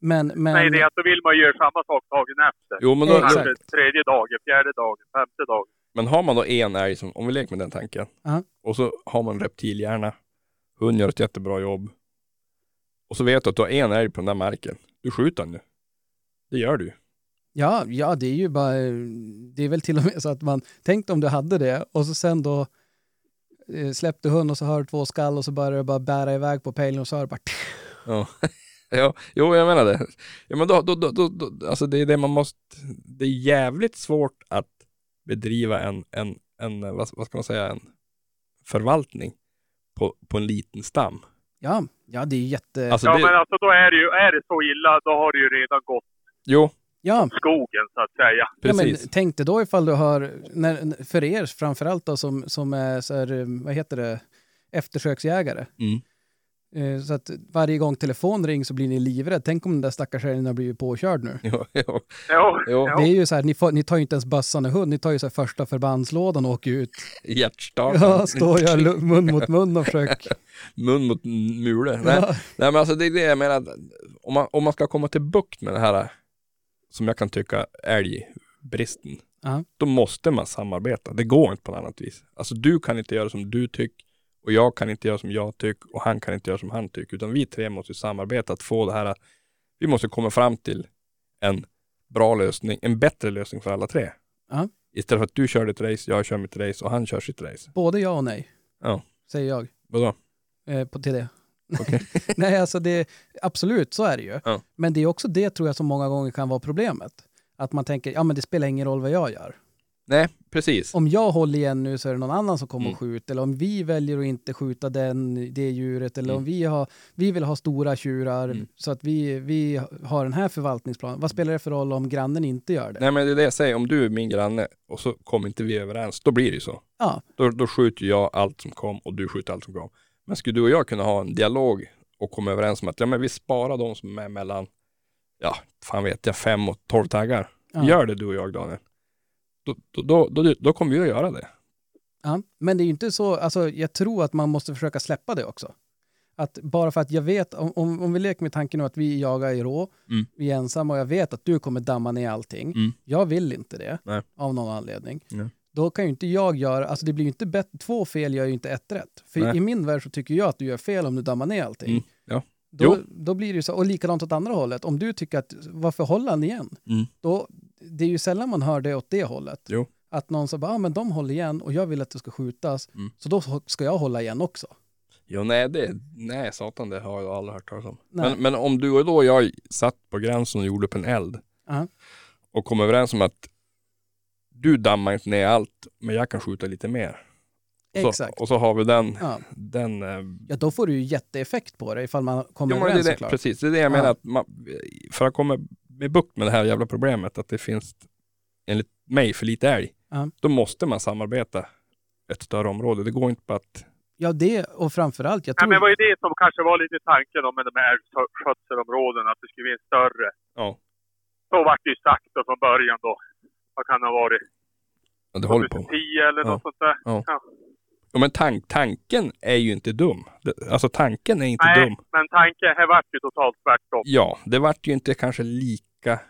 Men, men, Nej, det är att då vill man göra samma sak dagen efter. Jo, men, då, Exakt. Tredje dagen, fjärde dagen, femte dagen. men har man då en älg, som, om vi leker med den tanken, Ja. och så har man reptilhjärna, hund gör ett jättebra jobb, och så vet du att du har en älg på den där marken. Du skjuter den ju. Det gör du ju. Ja, ja, det är ju bara, det är väl till och med så att man, tänk om du hade det och så sen då eh, släppte hund och så hör du två skall och så börjar det bara bära iväg på pejlen och så hör det bara Ja. ja, jo jag menar det. Ja men då, då, då, då, då, alltså det är det man måste, det är jävligt svårt att bedriva en, en, en vad, vad ska man säga, en förvaltning på, på en liten stam. Ja, ja det är jätte... Alltså ja, det, men alltså då är det ju, är det så illa, då har det ju redan gått Jo, Ja, skogen så att säga. ja men precis. tänk dig då ifall du har, när, för er framförallt då som, som är så här, vad heter det, eftersöksjägare. Mm. Eh, Så att varje gång telefon ring så blir ni livrädd. Tänk om den där stackars älgen har blivit påkörd nu. Jo, jo. Jo. Det är ju så här, ni, får, ni tar ju inte ens bössan i hund, ni tar ju så här första förbandslådan och åker ut. Hjärtstartaren. Ja, står jag mun mot mun och försöker. Mun mot mule. Nej, Ja. nej men alltså det är det jag menar. Om man, om man ska komma till bukt med det här, som jag kan tycka älgbristen, Ja. då måste man samarbeta. Det går inte på något annat vis. Alltså du kan inte göra som du tycker och jag kan inte göra som jag tycker och han kan inte göra som han tycker. Utan vi tre måste samarbeta att få det här, vi måste komma fram till en bra lösning, en bättre lösning för alla tre. Ja. Istället för att du kör ditt race, jag kör mitt race och han kör sitt race. Både ja och nej. Ja. Säger jag Vadå? eh, på, till det. Okej. nej, alltså det, absolut så är det ju. Ja. Men det är också det tror jag som många gånger kan vara problemet. Att man tänker, ja men det spelar ingen roll vad jag gör. Nej, precis. Om jag håller igen nu så är det någon annan som kommer Mm. och skjuter. Eller om vi väljer att inte skjuta den, det djuret. Eller Mm. om vi, har, vi vill ha stora tjurar Mm. så att vi, vi har den här förvaltningsplanen. Vad spelar det för roll om grannen inte gör det? Nej men det är det jag säger, om du är min granne och så kommer inte vi överens, då blir det ju så. Ja, Då, då skjuter jag allt som kom och du skjuter allt som kom. Men skulle du och jag kunna ha en dialog och komma överens om att ja men vi sparar de som är mellan, ja fan vet jag, fem och tolv taggar. ja. Gör det du och jag Daniel. Då, då, då, då, kommer vi att göra det. Ja, men det är ju inte så, alltså jag tror att man måste försöka släppa det också. Att bara för att jag vet, om, om, om vi leker med tanken att vi jagar i rå, Mm. vi är ensamma och jag vet att du kommer damma ner allting. Mm. Jag vill inte det, Nej. av någon anledning. Nej. Då kan ju inte jag göra, alltså det blir ju inte bättre, två fel gör ju inte ett rätt. För Nej. i min värld så tycker jag att du gör fel om du dammar ner allting. Mm. Ja. Då, då blir det ju så, och likadant åt andra hållet. Om du tycker att, varför håller han igen? Mm. Då, det är ju sällan man hör det åt det hållet. Jo. Att någon säger, ja ah, men de håller igen och jag vill att det ska skjutas. Mm. Så då ska jag hålla igen också. Jo nej, det, nej satan det har jag aldrig hört talas om. Men, men om du och då jag satt på gränsen och gjorde upp en eld Ja. och kom överens om att du dammar inte ner allt, men jag kan skjuta lite mer. Så, Exakt. och så har vi den, Ja. den eh, ja, då får du ju jätteeffekt på det ifall man kommer Jo, det överens det, såklart. precis, det är det jag Ja. menar. Att man, för att komma med bukt med det här jävla problemet, att det finns enligt mig för lite älg, Ja. då måste man samarbeta ett större område. Det går inte på att, Ja, det och framförallt, jag tror... men det var ju det som kanske var lite tanken om med de här älgskötselområdena, att det skulle bli en större. ja, Så vart det ju sagt då från början då. Vad kan det ha varit? det håller på. 2010 eller Ja. något sånt där. Ja. Ja. Ja, men tank, tanken är ju inte dum. Alltså tanken är inte Nej, dum. men tanken här vart ju totalt tvärtom. Ja, det vart ju inte kanske lika Vart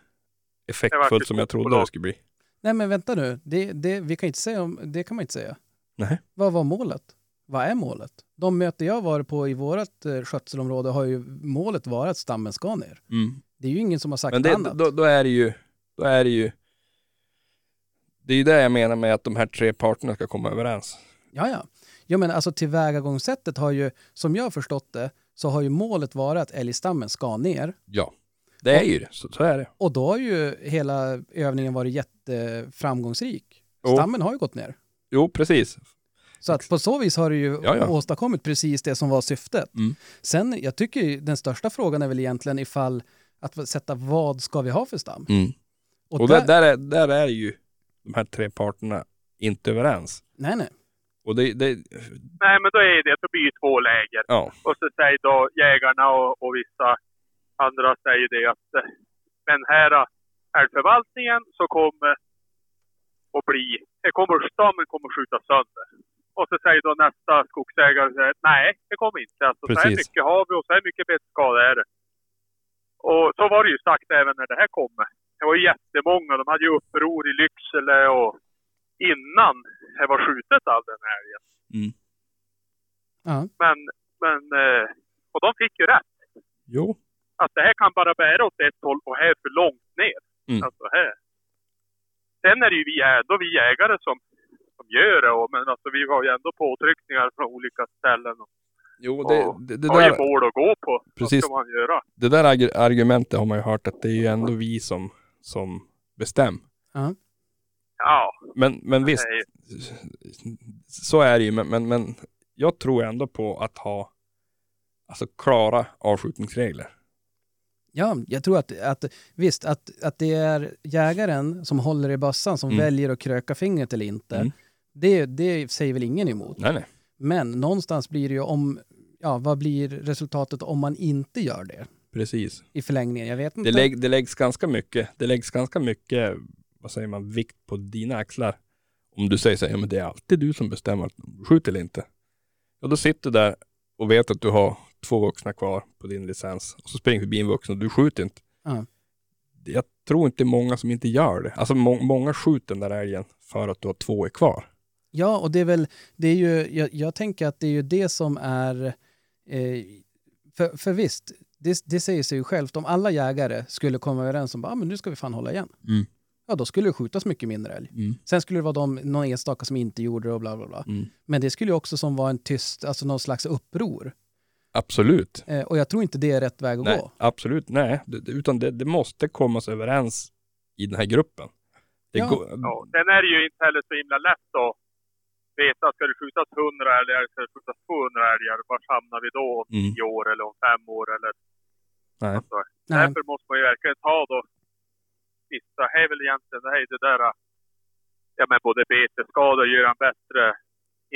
effektfullt ju som jag trodde det skulle bli. Nej, men vänta nu. Det, det, vi kan inte säga om, det kan man inte säga. Nej. Vad var målet? Vad är målet? De möten jag varit på i vårt eh, skötselområde har ju målet varit att stammen ska ner. Mm. Det är ju ingen som har sagt Men det, annat. då, då är det ju, då är det ju, det är ju det jag menar med att de här tre parterna ska komma överens. Ja, ja. Ja, men alltså tillvägagångssättet har ju, som jag har förstått det, så har ju målet varit att älgstammen ska ner. Ja, det är ju det. Så, så är det. Och då har ju hela övningen varit jätteframgångsrik. Jo. Stammen har ju gått ner. Jo, precis. Så att på så vis har det ju Ja, ja. åstadkommit precis det som var syftet. Mm. Sen, jag tycker ju den största frågan är väl egentligen ifall att sätta vad ska vi ha för stam? Mm. Och, Och där, där, är, där är ju de här tre parterna inte överens. Nej, nej. Och det, det Nej, men då är det att det blir ju två läger. ja, Och så säger då jägarna och, och vissa andra säger det att eh, den här eh, älgförvaltningen så kommer att bli, det kommer, stammen kommer att skjuta sönder. Och så säger då nästa skogsägare, så här, nej det kommer inte. Alltså, så här mycket har vi och så här mycket betesskada är det. Och så var det ju sagt även när det här kommer. Det var jättemånga, de hade ju uppror i Lycksele och innan det var skjutet all den här älgen. Ja. Men, men, eh, och de fick ju rätt. jo, Att det här kan bara bära åt ett håll och här är för långt ner. Mm. Alltså här. Sen är det ju vi, ändå vi jägare som, som gör det. Och, men alltså vi har ju ändå påtryckningar från olika ställen. Och, jo det, och det, det, har ju där, mål att gå på. Precis. Vad ska man göra? det där arg- argumentet har man ju hört att det är ju ändå vi som, som bestämmer. Ja, Men, men visst, ju- så är det ju. Men, men, men jag tror ändå på att ha alltså, klara avskjutningsregler. Ja, jag tror att, att visst, att, att det är jägaren som håller i bössan som Mm. väljer att kröka fingret eller inte. Mm. Det, det säger väl ingen emot. Nej, nej. Men någonstans blir det ju om, ja, vad blir resultatet om man inte gör det Precis. i förlängningen? Jag vet inte. Det, lägg, det läggs ganska mycket, det läggs ganska mycket, vad säger man, vikt på dina axlar. Om du säger så här, ja men det är alltid du som bestämmer skjuter eller inte. Ja då sitter du där och vet att du har två vuxna kvar på din licens och så springer förbi en vuxen och du skjuter inte. Ja. Jag tror inte det är många som inte gör det. Alltså må, många skjuter den där älgen för att du har två är kvar. Ja, och det är väl, det är ju, jag, jag tänker att det är ju det som är, eh, för, för visst, det, det säger sig ju självt, om alla jägare skulle komma överens om att ah, men nu ska vi fan hålla igen, Mm. ja då skulle det skjutas mycket mindre älg. Mm. Sen skulle det vara de, någon enstaka som inte gjorde det och bla bla bla. Mm. Men det skulle ju också som vara en tyst, alltså någon slags uppror. Absolut. Eh, och jag tror inte det är rätt väg att Nej, gå. absolut. Nej, utan det, det måste kommas överens i den här gruppen. Det Ja. går, Ja, sen är det ju inte heller så himla lätt att veta, ska det skjutas 100 eller ska det skjutas 200 älgar? Var hamnar vi då om Mm. 10 år eller om 5 år eller Nej. alltså, Nej. Därför måste man ju verkligen ta då sista, är väl egentligen det, här, det där, ja men både betesskador, göra en bättre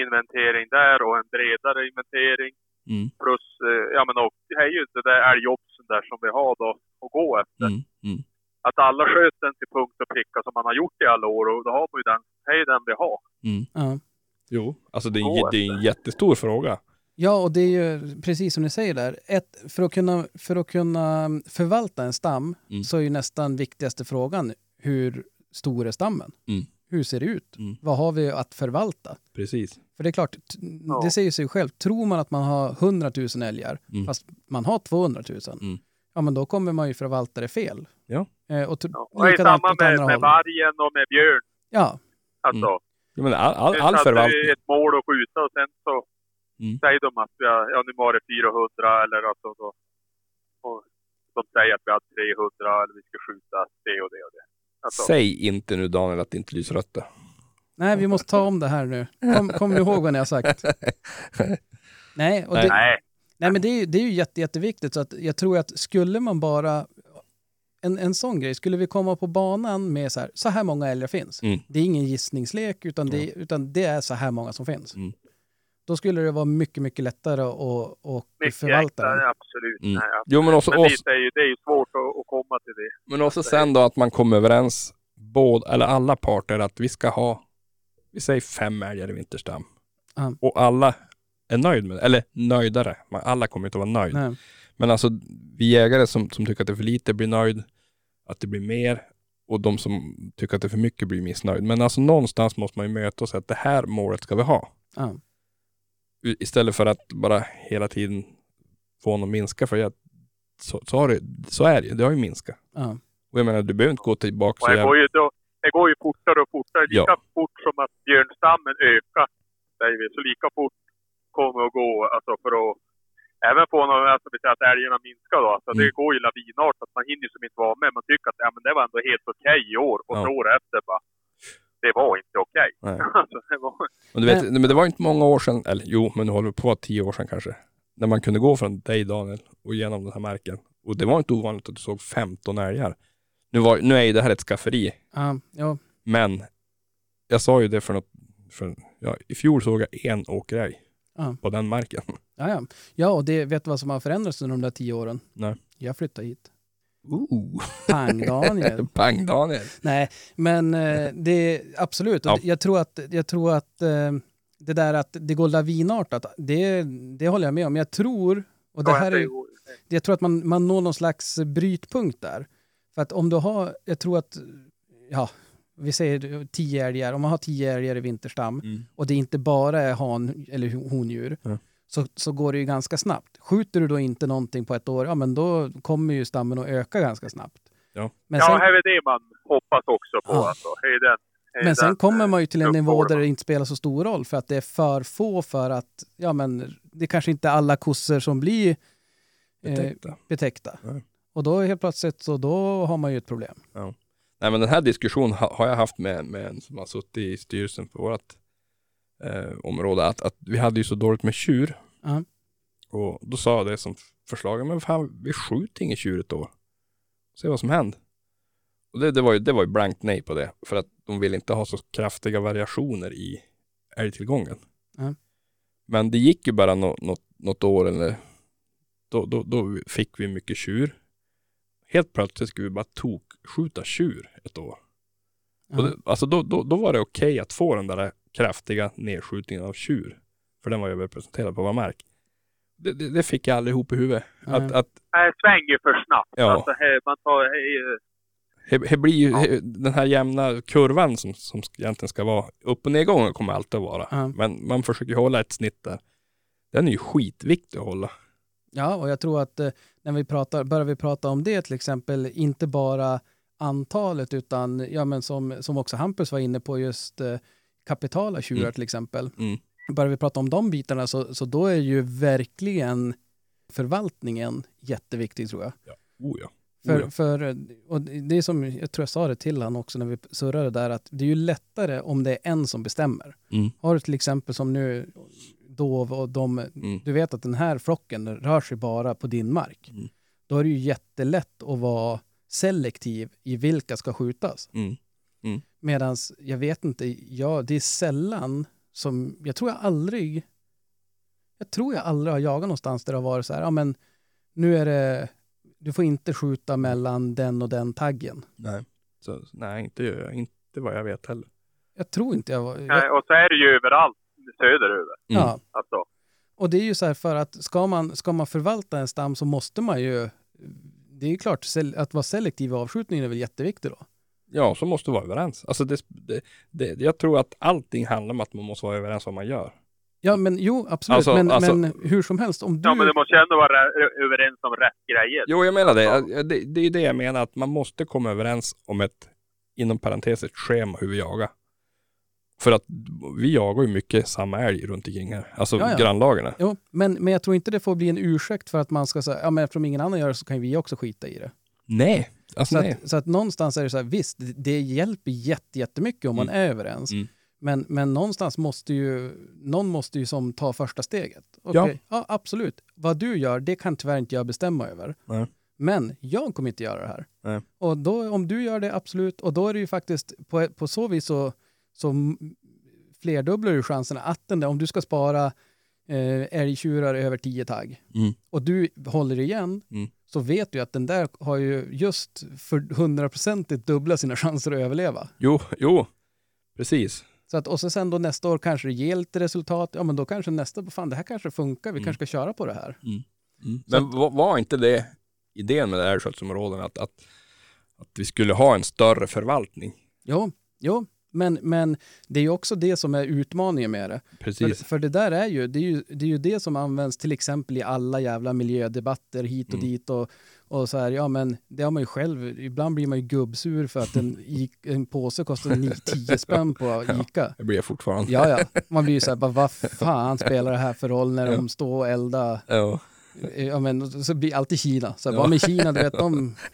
inventering där och en bredare inventering. Mm. Plus, eh, ja men och det är ju det där älgjobbsen där som vi har då att gå efter. Mm. Mm. Att alla sköter den till punkt och pricka som man har gjort i alla år och då har man ju den, det är ju den vi har. Mm. Ja. Jo, alltså det är, det är en jättestor fråga. Ja, och det är ju precis som ni säger där. Ett, för, att kunna, för att kunna förvalta en stam Mm. så är ju nästan viktigaste frågan hur stor är stammen? Mm. Hur ser det ut? Mm. Vad har vi att förvalta? Precis. För det är klart, Ja. det säger sig själv. Tror man att man har 100 000 älgar, Mm. fast man har 200 000, Mm. ja men då kommer man ju förvalta det fel. Ja. Eh, och Ja. Och det är likadant samma med, med vargen och med björn. Ja, Alltså, Ja, men all, all, all förvaltning. vi ett mål att skjuta och sen så Mm. säger de att vi har, ja nu var det 400 eller alltså då, och de säger att vi har 300 eller vi ska skjuta det och det och det. Alltså, Säg inte nu Daniel att det inte lyser rött. nej vi måste ta om det här nu. Kom, kom ni ihåg vad ni har sagt? Nej, det, nej, Nej, men det är, ju- det är ju jätte, jätteviktigt. Så att jag tror att skulle man bara... En, en sån grej, skulle vi komma på banan med så här, så här många älgar finns. Mm. Det är ingen gissningslek, utan det, utan det är så här många som finns. Mm. Då skulle det vara mycket, mycket lättare att, att mycket förvalta den. absolut. Mm. Nej, absolut. Jo men också Men oss, det, är ju, det är ju svårt att, att komma till det. men också sen då att man kommer överens, båda, eller alla parter, att vi ska ha, vi säger fem älgar i vinterstam. Ja. Och alla är nöjd med det, eller nöjdare. Man- Alla kommer inte att vara nöjd. Nej. Men alltså vi jägare som, som tycker att det är för lite blir nöjd, att det blir mer och de som tycker att det är för mycket blir missnöjd. Men alltså någonstans måste man ju möta och säga att det här målet ska vi ha. Ja. Istället för att bara hela tiden få någon att minska. För jag, så, så, har det, så är det ju, det har ju minskat. Ja. Och jag menar, du behöver inte gå tillbaka så det jävla... går ju, då, det går ju fortare och fortare. Lika Ja. fort som att björnstammen ökar, säger vi, så lika fort kommer det att gå alltså för att även få någon, alltså vi säger att älgarna minskar då. Alltså Mm. Det går ju lavinartat. Man hinner ju som inte vara med. Man tycker att ja, men det var ändå helt okej i år. Och Ja. år efter bara, det var inte okej. Nej. alltså, det var, Men, du vet, men det var inte många år sedan, eller jo, men nu håller vi på att tio år sedan kanske. När man kunde gå från dig Daniel och genom den här marken. Och det var inte ovanligt att du såg 15 älgar. Nu, var, nu är ju det här ett skafferi, Ja, ja, men jag sa ju det för något, för, ja, i fjol såg jag en åkerälg Ja. på den marken. ja, ja. ja, och det, vet du vad som har förändrats under de där tio åren? Nej. Jag flyttade hit. Ooh. Pang Daniel. Pang Daniel. Nej, men eh, det absolut. Ja. Jag tror att, jag tror att eh, det där att det går lavinartat, det, det håller jag med om. Jag tror, och det här det är, jag tror att man, man når någon slags brytpunkt där. För att om du har, jag tror att, ja, vi säger tio älgar, om man har tio älgar i vinterstam Mm. och det inte bara är han eller hondjur, Ja. Så, så går det ju ganska snabbt. Skjuter du då inte någonting på ett år, ja men då kommer ju stammen att öka ganska snabbt. Ja. Men ja, sen, här är det man hoppas också på. Ja. Alltså. Hej den, hej men sen den, kommer man ju till en nivå där det inte spelar så stor roll för att det är för få för att, ja men det kanske inte är alla kossor som blir eh, Betäckta. betäckta. Och då helt plötsligt så då har man ju ett problem. Nej men den här diskussionen ha, har jag haft med, med en som har suttit i styrelsen för vårt eh, område. Att, att vi hade ju så dåligt med tjur. Ja. Och då sa jag det som förslag, men fan vi skjuter inget tjur ett år. Se vad som händer. Och det, det, var ju, det var ju blankt nej på det. För att de vill inte ha så kraftiga variationer i älgtillgången. Ja. Men det gick ju bara nå, något, något år eller då, då, då fick vi mycket tjur. Helt plötsligt skulle vi bara tokkskjuta tjur ett år. Och det, alltså då, då, då var det okej att få den där kraftiga nedskjutningen av tjur. För den var överrepresenterad på vår mark. Det, det, det fick jag aldrig ihop i huvudet. Nej. Att, att Nej, svänger för snabbt. Ja. Alltså, he, man tar... He, det, det blir ju Ja. he, den här jämna kurvan som, som egentligen ska vara, upp och nedgången kommer alltid att vara. Ja. Men man försöker hålla ett snitt där. Den är ju skitviktig att hålla. Ja, och jag tror att eh, när vi pratar, börjar vi prata om det till exempel, inte bara antalet utan ja, men som, som också Hampus var inne på just eh, kapitala tjurar Mm. till exempel. Mm. Börjar vi prata om de bitarna så, så då är ju verkligen förvaltningen jätteviktig tror jag. Oh ja. För, Oh ja. för, och det är som, jag tror jag sa det till han också när vi surrade där, att det är ju lättare om det är en som bestämmer. Mm. Har du till exempel som nu Dov och de, Mm. du vet att den här flocken rör sig bara på din mark. Mm. Då är det ju jättelätt att vara selektiv i vilka ska skjutas. Medan jag vet inte, ja, det är sällan som, jag tror jag aldrig, jag tror jag aldrig har jagat någonstans där det har varit så här, ja men nu är det, du får inte skjuta mellan den och den taggen. Nej. Så, nej, inte, inte vad jag vet heller. Jag tror inte jag var, nej, jag, och så är det ju överallt söderöver. Mm. ja. Alltså, Och det är ju så här för att ska man, ska man förvalta en stam så måste man ju, det är ju klart, att vara selektiv i avskjutningen är väl jätteviktigt då. Ja, så måste vara överens. Alltså det, det, det, jag tror att allting handlar om att man måste vara överens om vad man gör. Ja, men jo, absolut. Alltså- men, alltså- men hur som helst, om du... ja, men det måste ju ändå vara överens om rätt grejer. Jo, jag menar det. det. Det är det jag menar, att man måste komma överens om ett, inom parentes, ett schema hur vi jagar. För att vi jagar ju mycket samma älg runt omkring här. Alltså Ja, ja. grannlagarna. Jo, men, men jag tror inte det får bli en ursäkt för att man ska säga, ja men eftersom ingen annan gör det så kan ju vi också skita i det. Nej, alltså Så att, så att någonstans är det så här, visst, det, hjälper jätte, jättemycket om man är överens. Mm. Men, men någonstans måste ju, någon måste ju som ta första steget. Okej, ja. absolut. Vad du gör, det kan tyvärr inte jag bestämma över. Nej. Men jag kommer inte göra det här. Nej. Och då, om du gör det, absolut. Och då är det ju faktiskt, på, på så vis så, så flerdubblar du chanserna att den där, om du ska spara eh, älgtjurar över 10 tagg Mm. och du håller igen, Mm. Så vet du att den där har ju just för hundraprocentigt dubbla sina chanser att överleva. Jo, jo, precis. Så att, och så sen då nästa år kanske det ger lite resultat, ja men då kanske nästa, fan det här kanske funkar, vi Mm. kanske ska köra på det här. Men var, var inte det idén med älgskötselområden att, att, att vi skulle ha en större förvaltning? Jo, jo. Men, men det är ju också det som är utmaningen med det. För, Precis. för det där är ju det, är ju, det är ju det som används till exempel i alla jävla miljödebatter hit och Mm. dit och, och så här, ja men det har man ju själv, ibland blir man ju gubbsur för att en, en påse kostar 9-10 spänn på Ica. Det blir jag fortfarande. Ja, ja. Man blir ju så här, bara, vad fan spelar det här för roll när de står och eldar? Ja. Ja, men så blir alltid Kina. Så här, Ja. Med Kina, du vet de...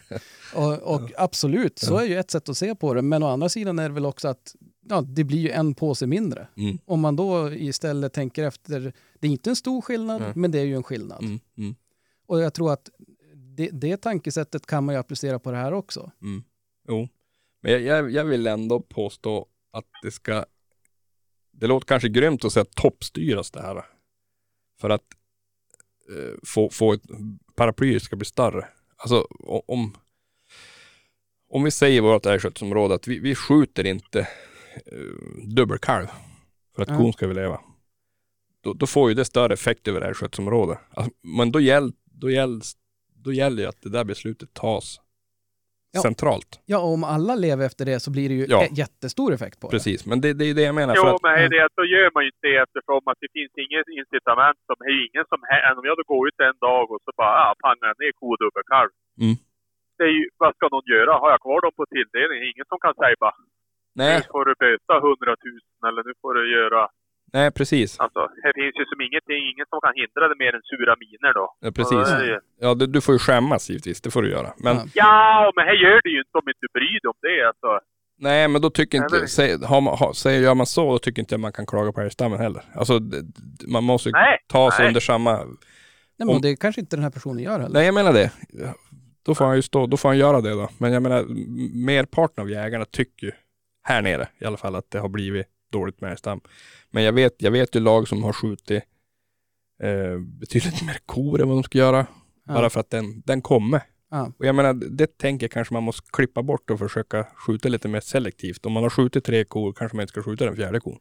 Och, och absolut, så är ju ett sätt att se på det. Men å andra sidan är det väl också att ja, det blir ju en påse mindre. Mm. Om man då istället tänker efter, det är inte en stor skillnad, Nej. men det är ju en skillnad. Mm. Mm. Och jag tror att det, det tankesättet kan man ju applicera på det här också. Mm. Jo. Men jag, jag, jag vill ändå påstå att det ska, det låter kanske grymt att säga toppstyras det här. För att få, få ett paraply ska bli större. Alltså om, om vi säger i vårt älgskötselområde att vi, vi skjuter inte eh, dubbelkalv för att Ja. kon ska överleva. Då, då får ju det större effekt över älgskötselområdet. Alltså, men då, gäll, då, gäll, då gäller det att det där beslutet tas Ja. centralt. Ja, och om alla lever efter det så blir det ju Ja. jättestor effekt på det. Precis, men det, det är det jag menar. Jo, För att, men det är att då gör man ju inte det eftersom att det finns inget incitament som, det är ju ingen som, om jag då går ut en dag och så bara, ja, pangar ner ko och dubbelkalv. Mm. Det är ju, vad ska någon göra? Har jag kvar dem på tilldelning? Det ingen som kan säga bara, nej, nu får du böta 100 000 eller nu får du göra, nej, precis. alltså, här finns ju som ingenting, ingen som kan hindra det mer än sura miner då. Ja, precis. Det ju- Ja, du, du får ju skämmas givetvis, det får du göra. Men Ja. Men här gör det ju inte om inte bryr dig om det alltså. nej, men då tycker Nej, inte, men- säg, har man, har, säger, gör man så, då tycker inte jag man kan klaga på älgstammen heller. Alltså, det, det- man måste ju Nej, ta sig nej. under samma... Nej, men Om- det kanske inte den här personen gör heller. Nej, jag menar det. då får han ju stå, då får han göra det då. Men jag menar, merparten av jägarna tycker ju här nere i alla fall att det har blivit dåligt med älgstam. Men jag vet, jag vet ju lag som har skjutit eh, betydligt mer kor än vad de ska göra. Ja. Bara för att den, den kommer. Ja. Och jag menar, det tänker jag kanske man måste klippa bort och försöka skjuta lite mer selektivt. Om man har skjutit tre kor kanske man inte ska skjuta den fjärde kon.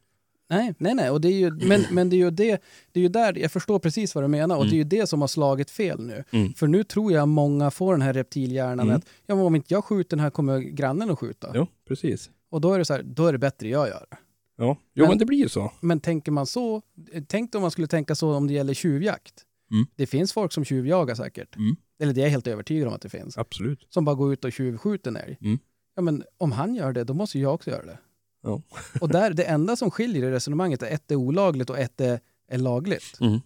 Nej, nej, nej. Och det är ju, men, men det är ju det, det är ju där, jag förstår precis vad du menar och det är ju det som har slagit fel nu. Mm. För nu tror jag många får den här reptilhjärnan Mm. att ja, om inte jag skjuter den här kommer grannen att skjuta. Jo, precis. Och då är det så här, då är det bättre jag gör det. Ja, jo Men- men det blir ju så. Men tänker man så, tänk om man skulle tänka så om det gäller tjuvjakt. Mm. Det finns folk som tjuvjagar säkert. Mm. Eller det är jag helt övertygad om att det finns. Absolut. Som bara går ut och tjuvskjuter en älg. Mm. Ja, men om han gör det, då måste jag också göra det. Ja. och där, det enda som skiljer i resonemanget är ett är olagligt och ett är, är lagligt. Mm.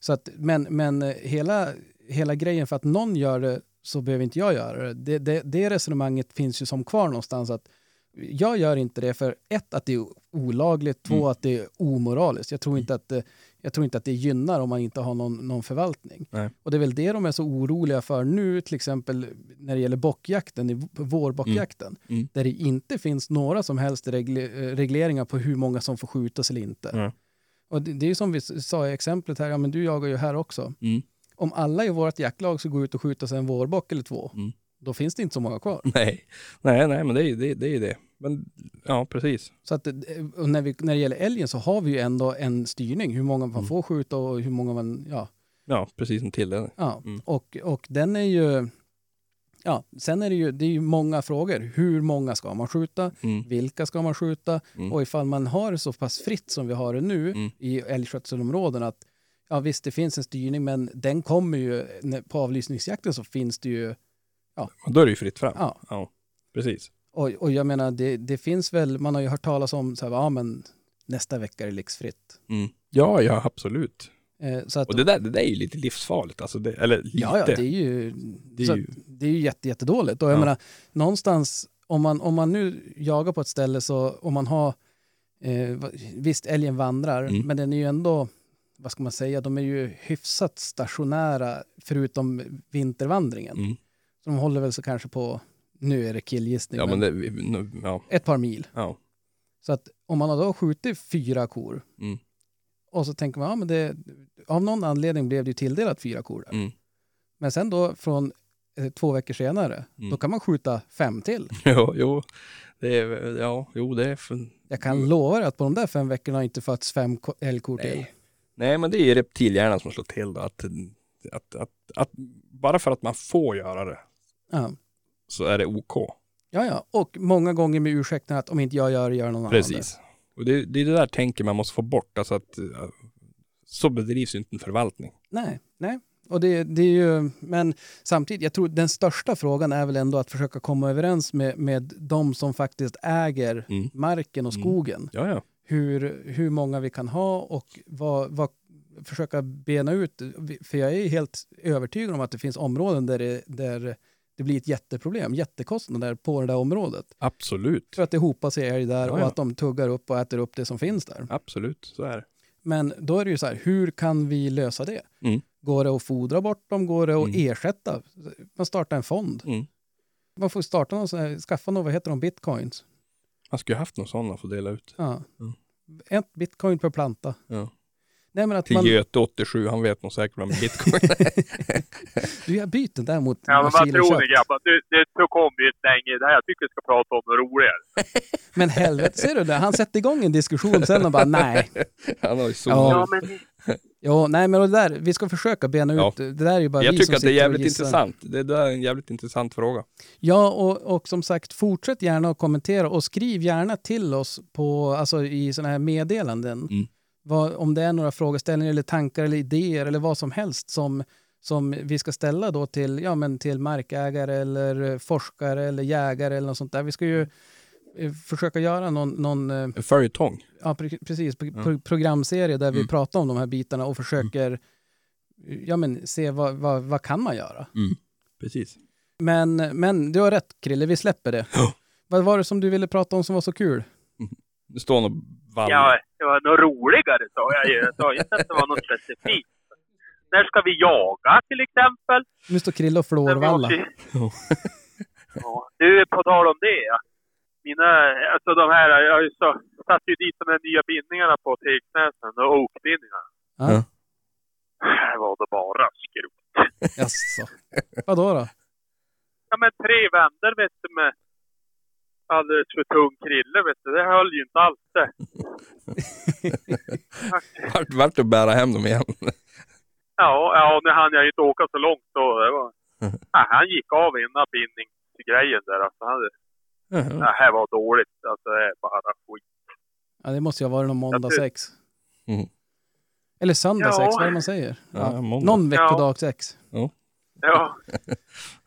Så att, men men eh, hela, hela grejen för att någon gör det så behöver inte jag göra det. Det, det. det resonemanget finns ju som kvar någonstans. att Jag gör inte det för ett, att det är olagligt, två, Mm. att det är omoraliskt. Jag tror, inte att jag tror inte att det gynnar om man inte har någon, någon förvaltning. Nej. Och det är väl det de är så oroliga för nu, till exempel när det gäller bockjakten, vårbockjakten, Mm. där det inte finns några som helst eh, regleringar på hur många som får skjutas eller inte. Nej. Och det, det är som vi sa i exemplet här, ja men du jagar ju här också. Mm. Om alla i vårt jaktlag ska gå ut och skjuta sig en vårbock eller två, Mm. Då finns det inte så många kvar. Nej, nej, nej, men det är ju det, det, är det. Men ja, precis. Så att, eh, när, vi, när det gäller älgen så har vi ju ändå en styrning, hur många man Mm. får skjuta och hur många man, ja. Ja, precis en till det. ja. Mm. Och, och den är ju, ja, sen är det ju, det är ju många frågor. Hur många ska man skjuta? Mm. Vilka ska man skjuta? Mm. Och ifall man har det så pass fritt som vi har det nu Mm. i älgskötselområden att ja visst det finns en styrning men den kommer ju, på avlysningsjakten så finns det ju, Och Då är det ju fritt fram. ja. Ja, precis. Och, och jag menar det, det finns väl, man har ju hört talas om så här, ja men nästa vecka är det lyxfritt. Mm. Ja, ja, absolut. Eh, så att, Och det där, det där är ju lite livsfarligt. Alltså det, eller lite. ja, ja, det är ju, Det är ju- att, det är ju jätte, jättedåligt. Och jag Ja. menar, någonstans, om man, om man nu jagar på ett ställe så, om man har, eh, visst älgen vandrar, Mm. men den är ju ändå, vad ska man säga, de är ju hyfsat stationära förutom vintervandringen. Mm. Så de håller väl så kanske på, nu är det killgissning, Ja, men, det, nu, ja, ett par mil. ja. Så att om man har då skjutit fyra kor Mm. och så tänker man, ja men det, av någon anledning blev det ju tilldelat fyra kor. där. Mm. Men sen då från eh, två veckor senare, Mm. då kan man skjuta fem till. Jo, jo. Det är, ja, jo, det är för... Jag kan lova dig att på de där fem veckorna har inte fötts fem ko- älgkor till. Nej. Nej, men det är ju reptilhjärnan som slår till då. Att, att, att, att bara för att man får göra det Ja. så är det OK. ja, ja. Och många gånger med ursäkten att om inte jag gör det, gör någon annan Precis. Och det, det är det där tänker man måste få bort. Alltså att, eh, så bedrivs ju inte en förvaltning. det. Nej, nej. Och det, det är ju, men samtidigt, jag tror den största frågan är väl ändå att försöka komma överens med, med de som faktiskt äger Mm. marken och Mm. skogen. Ja, ja. hur, hur många vi kan ha och vad, vad, försöka bena ut. För jag är helt övertygad om att det finns områden där det, där det blir ett jätteproblem, jättekostnader på det där området. Absolut. För att det hopar sig älg där Ja, och ja. att de tuggar upp och äter upp det som finns där. Absolut, så är det. Men då är det ju så här, hur kan vi lösa det? Mm. Går det att fodra bort dem? Går det att Mm. ersätta? Man startar en fond. Mm. Man får starta någon sån här, skaffa någon, vad heter de, bitcoins. Man skulle haft någon sån att få dela ut. Ja. Mm. Ett bitcoin per planta. Ja. Nej, men att Till man, Göte 87, han vet nog säkert vad med bitcoin är. du, jag byter där mot Ja, men vad tror ni grabbar? Det, det så kom ju ett länge. Det här jag tycker vi ska prata om något roligare. Men helvete, ser du det? Han sätter igång en diskussion sen och bara nej. Han har ju Ja. Ja, men Jo, nej men det där, vi ska försöka bena ut, Ja. det där är ju bara Jag vi tycker som att det är jävligt intressant. Det där är en jävligt intressant fråga. Ja, och, och som sagt, fortsätt gärna att kommentera och skriv gärna till oss på, alltså i sådana här meddelanden. Mm. Vad, om det är några frågeställningar eller tankar eller idéer eller vad som helst som, som vi ska ställa då till, ja, men till markägare eller forskare eller jägare eller något sånt där. Vi ska ju eh, försöka göra någon, någon eh, En följetong. ja, pre- precis, pro- programserie där vi Mm. pratar om de här bitarna och försöker ja, men, se vad, vad, vad kan man göra. Precis. Men, men du har rätt Krille, vi släpper det. Ja. Vad var det som du ville prata om som var så kul? Det står nog vall. ja, det var något roligare sa jag ju. Jag sa inte att det var något specifikt. när ska vi jaga till exempel? Nu står Krille och Men vi flårvalla. måste ju- Ja, du, på tal om det. ja. Mina, alltså de här, jag så, satt ju dit de här nya bindningarna på tegsnäsen och oakbindningarna. Ja. Det var det bara skrot. Jaså. Vadå då? Ja men tre vändor vet du med alldeles för tung krille vet du. Det höll ju inte alls det. Vart, vart att bära hem dem igen. Ja, ja nu hann jag ju inte åka så långt då. Det var, ja, han gick av innan bindningsgrejen där. Alltså, han, Jaha. det här var dåligt. Alltså det är bara skit. Ja, det måste ju ha varit någon måndag tror- sex. Mm. Eller söndag Ja. sex, vad är det man säger? Ja, måndag. Någon veckodag sex. Ja, Ja,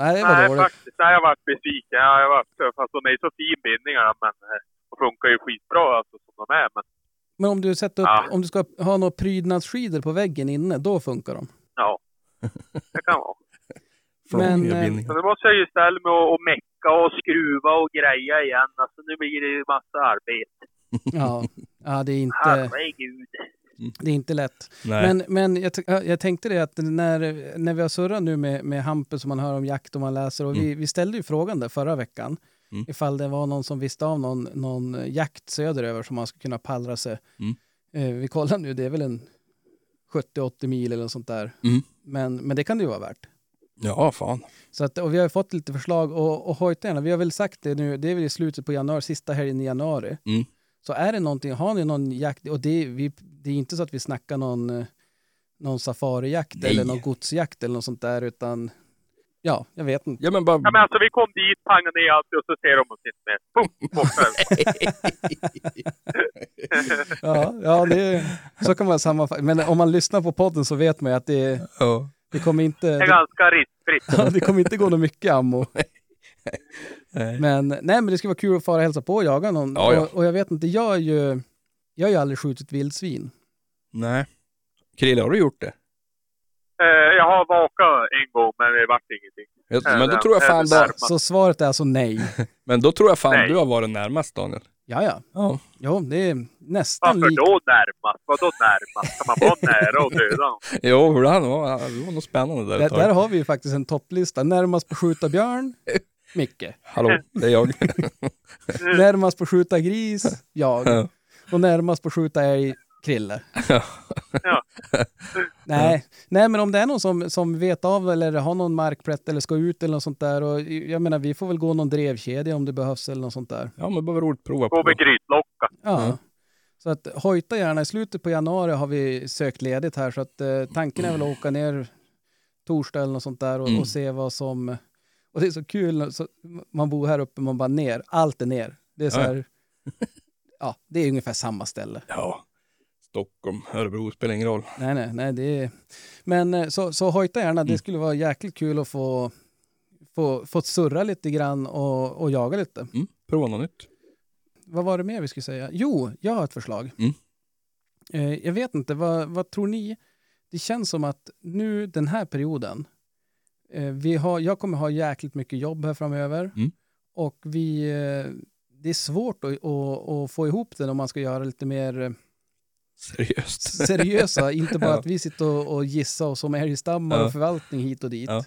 nej det var nej dåligt. faktiskt. Nej, jag varit besviken. Ja, jag varit, fast de är ju så fin bindningarna. Men eh, de funkar ju skitbra alltså som de är. Men Men om du sätter upp, Ja. om du ska ha några prydnadsskidor på väggen inne, då funkar de. ja, det kan vara. Men, Från eh, nu måste jag ju ställa mig och, och mecka och skruva och greja igen. Alltså nu blir det ju massa arbete. Ja, ja det är inte, Herregud. Det är inte lätt. Nej. Men, men jag, jag tänkte det att när, när vi har surrat nu med, med Hampus och man hör om jakt och man läser och vi, vi ställde ju frågan där förra veckan Mm. ifall det var någon som visste av någon, någon jakt söderöver som man skulle kunna pallra sig. Mm. Eh, vi kollar nu, det är väl en 70-80 mil eller något sånt där. Mm. Men, men det kan det ju vara värt. Ja, fan. Så att, och vi har fått lite förslag och, och hojtarna, vi har väl sagt det nu, det är väl i slutet på januari, sista helgen i januari. Mm. Så är det någonting, har ni någon jakt, och det, vi, det är inte så att vi snackar någon, eh, någon safarijakt Nej. eller någon godsjakt eller något sånt där, utan ja, jag vet inte. Ja, men bara... Ja, men alltså vi kom dit, pangade ner allt och så ser de oss inte mer. Ja, ja det, så kan man sammanfatta. Men om man lyssnar på podden så vet man ju att det, Ja. det kommer inte, Det är ganska riskfritt. ja, det kommer inte gå något mycket ammo. Nej. Men, nej, men det skulle vara kul att fara och hälsa på och jaga någon. Ja, ja. Och, och jag vet inte, jag är ju, jag har ju aldrig skjutit vildsvin. Nej. Krille, har du gjort det? Eh, jag har vakat en gång, men det vart ingenting. Jag- Men då tror jag fan Äh, då, det Så svaret är alltså nej. men då tror jag fan Nej. du har varit närmast Daniel. Ja, ja. Ja. Jo, det är nästan Varför lik. då närmast? Vadå närmast? Kan man vara nära och döda någon? Jo, hur han var, det var nog spännande där Där, där har vi ju faktiskt en topplista. Närmast på skjuta björn, Micke. Hallå, det är jag. Närmast på skjuta gris, jag. Ja. Och närmast på skjuta älg, Krille. Ja. Nej. Nej, men om det är någon som, som vet av eller har någon markplätt eller ska ut eller något sånt där. Och jag menar, vi får väl gå någon drevkedja om det behövs eller något sånt där. Ja, men bara roligt att prova Gå på. med grytlocka. Ja. Ja. Så att hojta gärna. I slutet på januari har vi sökt ledigt här så att eh, tanken är väl att åka ner torsdag eller något sånt där och, Mm. och se vad som... Och det är så kul, så, man bor här uppe, man bara ner, allt är ner. Det är så Ja. här, ja, det är ungefär samma ställe. Ja. Stockholm, Örebro, spelar ingen roll. Nej, nej, nej, det är... Men eh, så, så hojta gärna, det Mm. skulle vara jäkligt kul att få, få, få surra lite grann och, och jaga lite. Mm. Prova något nytt. Vad var det mer vi skulle säga? Jo, jag har ett förslag. Mm. Eh, jag vet inte, vad, vad tror ni? Det känns som att nu den här perioden, eh, vi har, jag kommer ha jäkligt mycket jobb här framöver Mm. och vi, eh, det är svårt att, att, att få ihop det om man ska göra lite mer Seriöst. seriösa, inte bara Ja. att vi sitter och, och gissar oss om älgstammar Ja. och förvaltning hit och dit. Ja.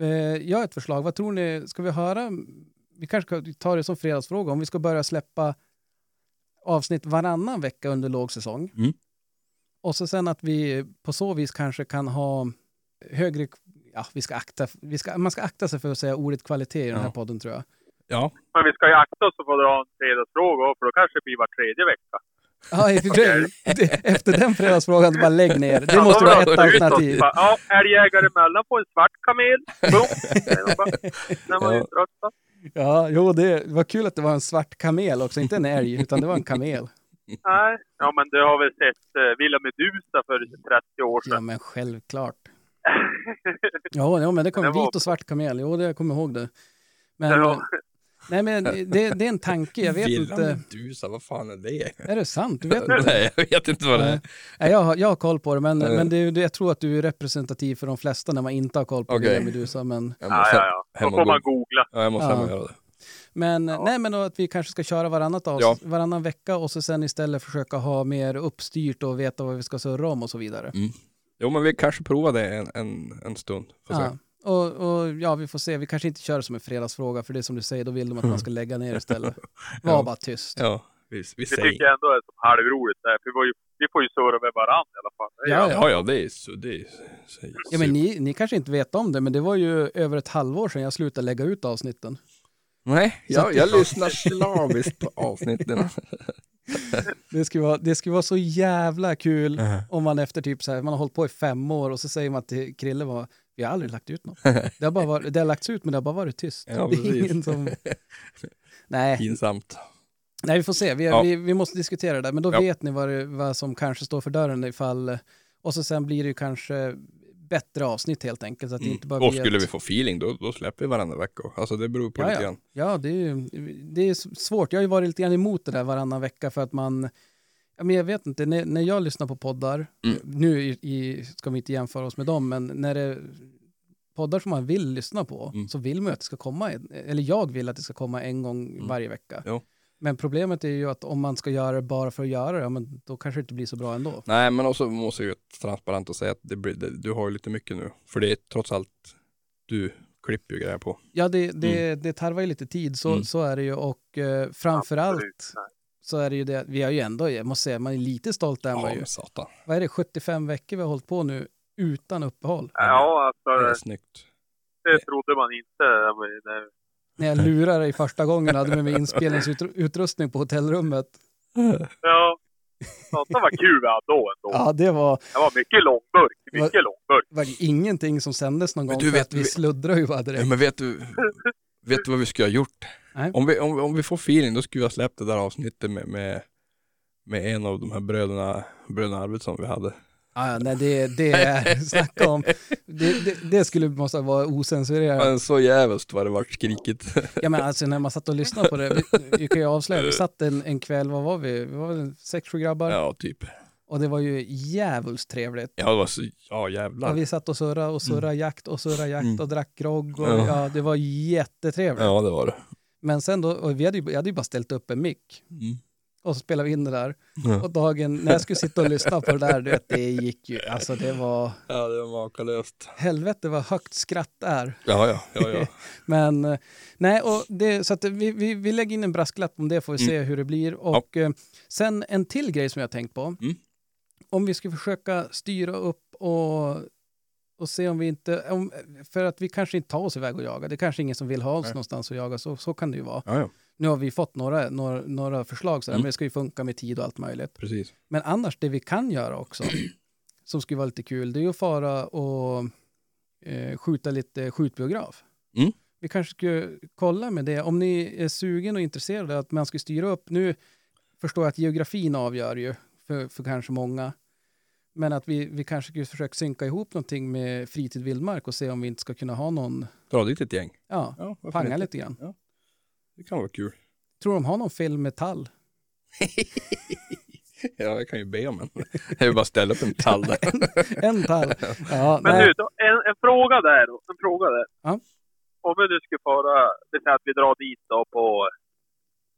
Eh, jag har ett förslag, vad tror ni, ska vi höra, vi kanske ska ta det som fredagsfråga, om vi ska börja släppa avsnitt varannan vecka under lågsäsong. Mm. Och så sen att vi på så vis kanske kan ha högre, ja vi ska akta, vi ska, man ska akta sig för att säga ordet kvalitet i den här Ja. podden tror jag. Ja. Men vi ska ju akta oss för att dra en fredagsfråga för då kanske det blir var tredje vecka. Ja, efter den fredagsfrågan, bara lägg ner. Det Ja, måste vara ett alternativ. Ja, älgjägare emellan på en svart kamel. Var ju Ja. trött. Ja, jo, det var kul att det var en svart kamel också, inte en älg, utan det var en kamel. Nej, ja men du har väl sett uh, Villa Medusa för 30 år Ja, sedan? men självklart. Ja, ja men det kom Det vit och svart kamel. Jo, det jag kommer ihåg det. Men, Ja. Nej, men det, det är en tanke. Jag vet Villa inte. Medusa, vad fan är det? Är det sant? Du vet inte? Nej, jag vet inte vad det är. Nej. Jag, har, jag har koll på det, men, men det, jag tror att du är representativ för de flesta när man inte har koll på. Villa Medusa. Men, Ja, ja, ja. Då får man googla. Ja, jag måste Ja. hem och göra det. men, Ja. nej, men då att vi kanske ska köra varannat avs- Ja. varannan vecka och så sen istället försöka ha mer uppstyrt och veta vad vi ska surra om och så vidare. Mm. Jo, men vi kanske provar det en, en, en stund. Får. Ja. Och, och ja, vi får se. Vi kanske inte kör som en fredagsfråga, för det är som du säger, då vill de att man ska lägga ner istället. Var Ja. bara tyst. Ja, vi, vi Det säger. tycker jag ändå är som halvroligt där, för vi, var ju, vi får ju surra med varandra i alla fall. Det Ja, gör Ja, ja, det är så. Det är, så, Ja, men ni, ni kanske inte vet om det, men det var ju över ett halvår sedan jag slutade lägga ut avsnitten. Nej, jag, jag lyssnar slaviskt på avsnitten. Det skulle vara, det skulle vara så jävla kul om man efter typ så här, man har hållit på i fem år och så säger man till Krille var, vi har aldrig lagt ut något. Det har, bara varit, det har lagts ut men det har bara varit tyst. Ja, det är ingen som... Nej, Pinsamt. nej, vi får se. Vi, Ja. vi, vi måste diskutera det. Men då Ja. vet ni vad, det, vad som kanske står för dörren ifall... Och så sen blir det ju kanske bättre avsnitt helt enkelt. Så att det inte bara Och blir skulle ett- vi få feeling, då, då släpper vi varenda vecka. Alltså det beror på Ja, lite ja. grann. Ja, det är, ju- det är svårt. Jag har ju varit lite grann emot det där varannan vecka för att man... Ja, men jag vet inte, när, när jag lyssnar på poddar, Mm. nu i, i, ska vi inte jämföra oss med dem, men när det poddar som man vill lyssna på Mm. så vill man ju att det ska komma, eller jag vill att det ska komma en gång Mm. varje vecka. Jo. Men problemet är ju att om man ska göra det bara för att göra det, ja, men då kanske det inte blir så bra ändå. Nej, men också måste jag ju vara transparent och säga att det blir, det, du har ju lite mycket nu. För det är trots allt, du klipper ju grejer på. Ja, det, det, det tarvar ju lite tid, så, Mm. så är det ju. Och eh, framför allt Absolut. Nej. Så är det ju det, vi har ju ändå, jag måste säga, man är lite stolt där Ja, ju. satan. vad är det, 75 veckor vi har hållit på nu utan uppehåll. Ja, Det är alltså snyggt. det trodde man inte. Men, eh, När jag lurade dig första gången hade med mig inspelningsutrustning på hotellrummet. Ja. Satan vad kul vi hade då ändå. Ja, det var, Det var mycket långburk. Mycket långburk. var ingenting som sändes någon Men gång du för vet- att vi vi- sluddrade ju bara Ja, direkt. men vet du, vet du vad vi skulle ha gjort? Om vi, om, om vi får feeling, då skulle vi ha släppt det där avsnittet med, med, med en av de här bröderna, bröderna Arvidsson vi hade. Ja, ja, nej, det, det är, snacka om, det, det, det skulle måste vara osensurerat. Men så jävligt vad det vart skrikigt. Ja men alltså när man satt och lyssnade på det, vi, kan ju avslöja, vi satt en, en kväll, vad var vi? Vi var väl sex, sju grabbar. Ja, typ. Och det var ju jävligt trevligt. Ja, det var så, ja jävlar. Och vi satt och surrade och surrade jakt och surrade jakt Mm. och drack grogg. Och, Ja. ja. det var jättetrevligt. Ja, det var det. Men sen då, vi hade ju, jag hade ju bara ställt upp en mick. Mm. Och så spelade vi in det där. Ja. Och dagen, när jag skulle sitta och lyssna på det där, du vet, det gick ju, alltså det var, Ja, det var makalöst. helvete vad högt skratt är. Ja, ja, ja, ja. Men eh, nej, och det, så att vi, vi, vi lägger in en brasklapp om det får vi se hur det blir. Och eh, sen en till grej som jag har tänkt på. Mm. Om vi ska försöka styra upp och, och se om vi inte, om, för att vi kanske inte tar oss iväg och jagar. Det är kanske ingen som vill ha oss Nej. någonstans och jaga, så, så kan det ju vara. ja, ja. Nu har vi fått några, några, några förslag, sådär, Mm. men det ska ju funka med tid och allt möjligt. precis. Men annars, det vi kan göra också, som skulle vara lite kul, det är ju att fara och eh, skjuta lite skjutbiograf. Mm. Vi kanske skulle kolla med det. Om ni är sugen och intresserade att man ska styra upp, nu förstår jag att geografin avgör ju för, för kanske många. Men att vi, vi kanske skulle försöka synka ihop någonting med fritid vildmark och se om vi inte ska kunna ha någon, Dra dit ett gäng. ja, Ja, panga inte? lite grann. Det kan vara kul. Tror de har någon film med tall? Ja, jag kan ju be om en. Jag vill bara ställa upp en tall där. En tall? Ja, Men nej. då, en, en fråga där. då, En fråga där. Ja. Om vi nu skulle fara, det säger att vi drar dit då på,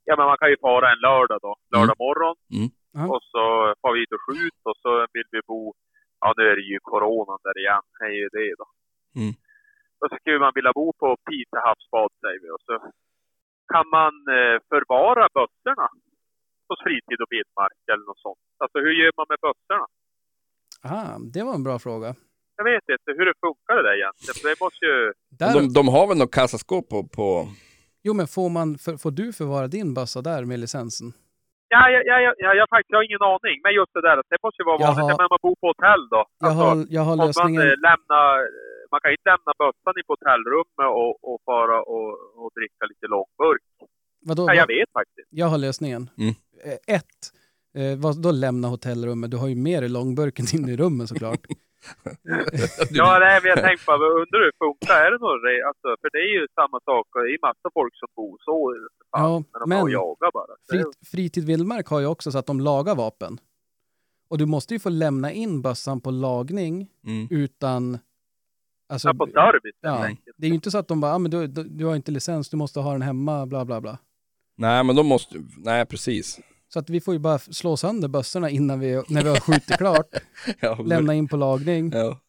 ja men man kan ju fara en lördag då, lördag morgon. Mm. Ja. Och så far vi och skjut och så vill vi bo, ja nu är det ju coronan där igen, det är ju det då. Mm. Då skulle man vilja bo på Piteå havsbad säger vi och så kan man eh, förvara bössorna hos fritid och vildmark eller något sånt. Alltså hur gör man med bössorna? Ah, det var en bra fråga. Jag vet inte hur det funkar det där egentligen. För det måste ju... Där, De, de har väl något kassaskåp på, på... Jo, men får, man, för, får du förvara din bössa där med licensen? Ja, ja, ja, ja, ja, jag faktiskt jag har ingen aning. Men just det där, det måste ju vara vanligt. har- Jag menar, man bor på hotell då. Jag Alltså, har, jag har man lösningen. eh, lämnar... Man kan ju inte lämna bössan i på hotellrummet och, och fara och, och dricka lite långburk. Vadå, Ja, jag vad- vet faktiskt. jag har lösningen. Mm. Eh, Ett, eh, vad, då lämna hotellrummet. Du har ju mer i långburken inne i rummet såklart. Ja, nej, men jag tänkte bara, undrar hur det funkar? Är det något re- alltså, För det är ju samma sak. Det är ju massa folk som bor så. Ja, de men- och jagar bara. Frit, fritid vildmark har ju också så att de lagar vapen. Och du måste ju få lämna in bössan på lagning Mm. utan... Alltså, Ja, på service ja, det är ju inte så att de bara, ah, men du, du, du har inte licens, du måste ha den hemma, bla bla bla. Nej, men de måste... Nej, precis. Så att vi får ju bara slå sönder bössorna innan vi, när vi har skjutit klart, Ja, lämna in på lagning. Ja.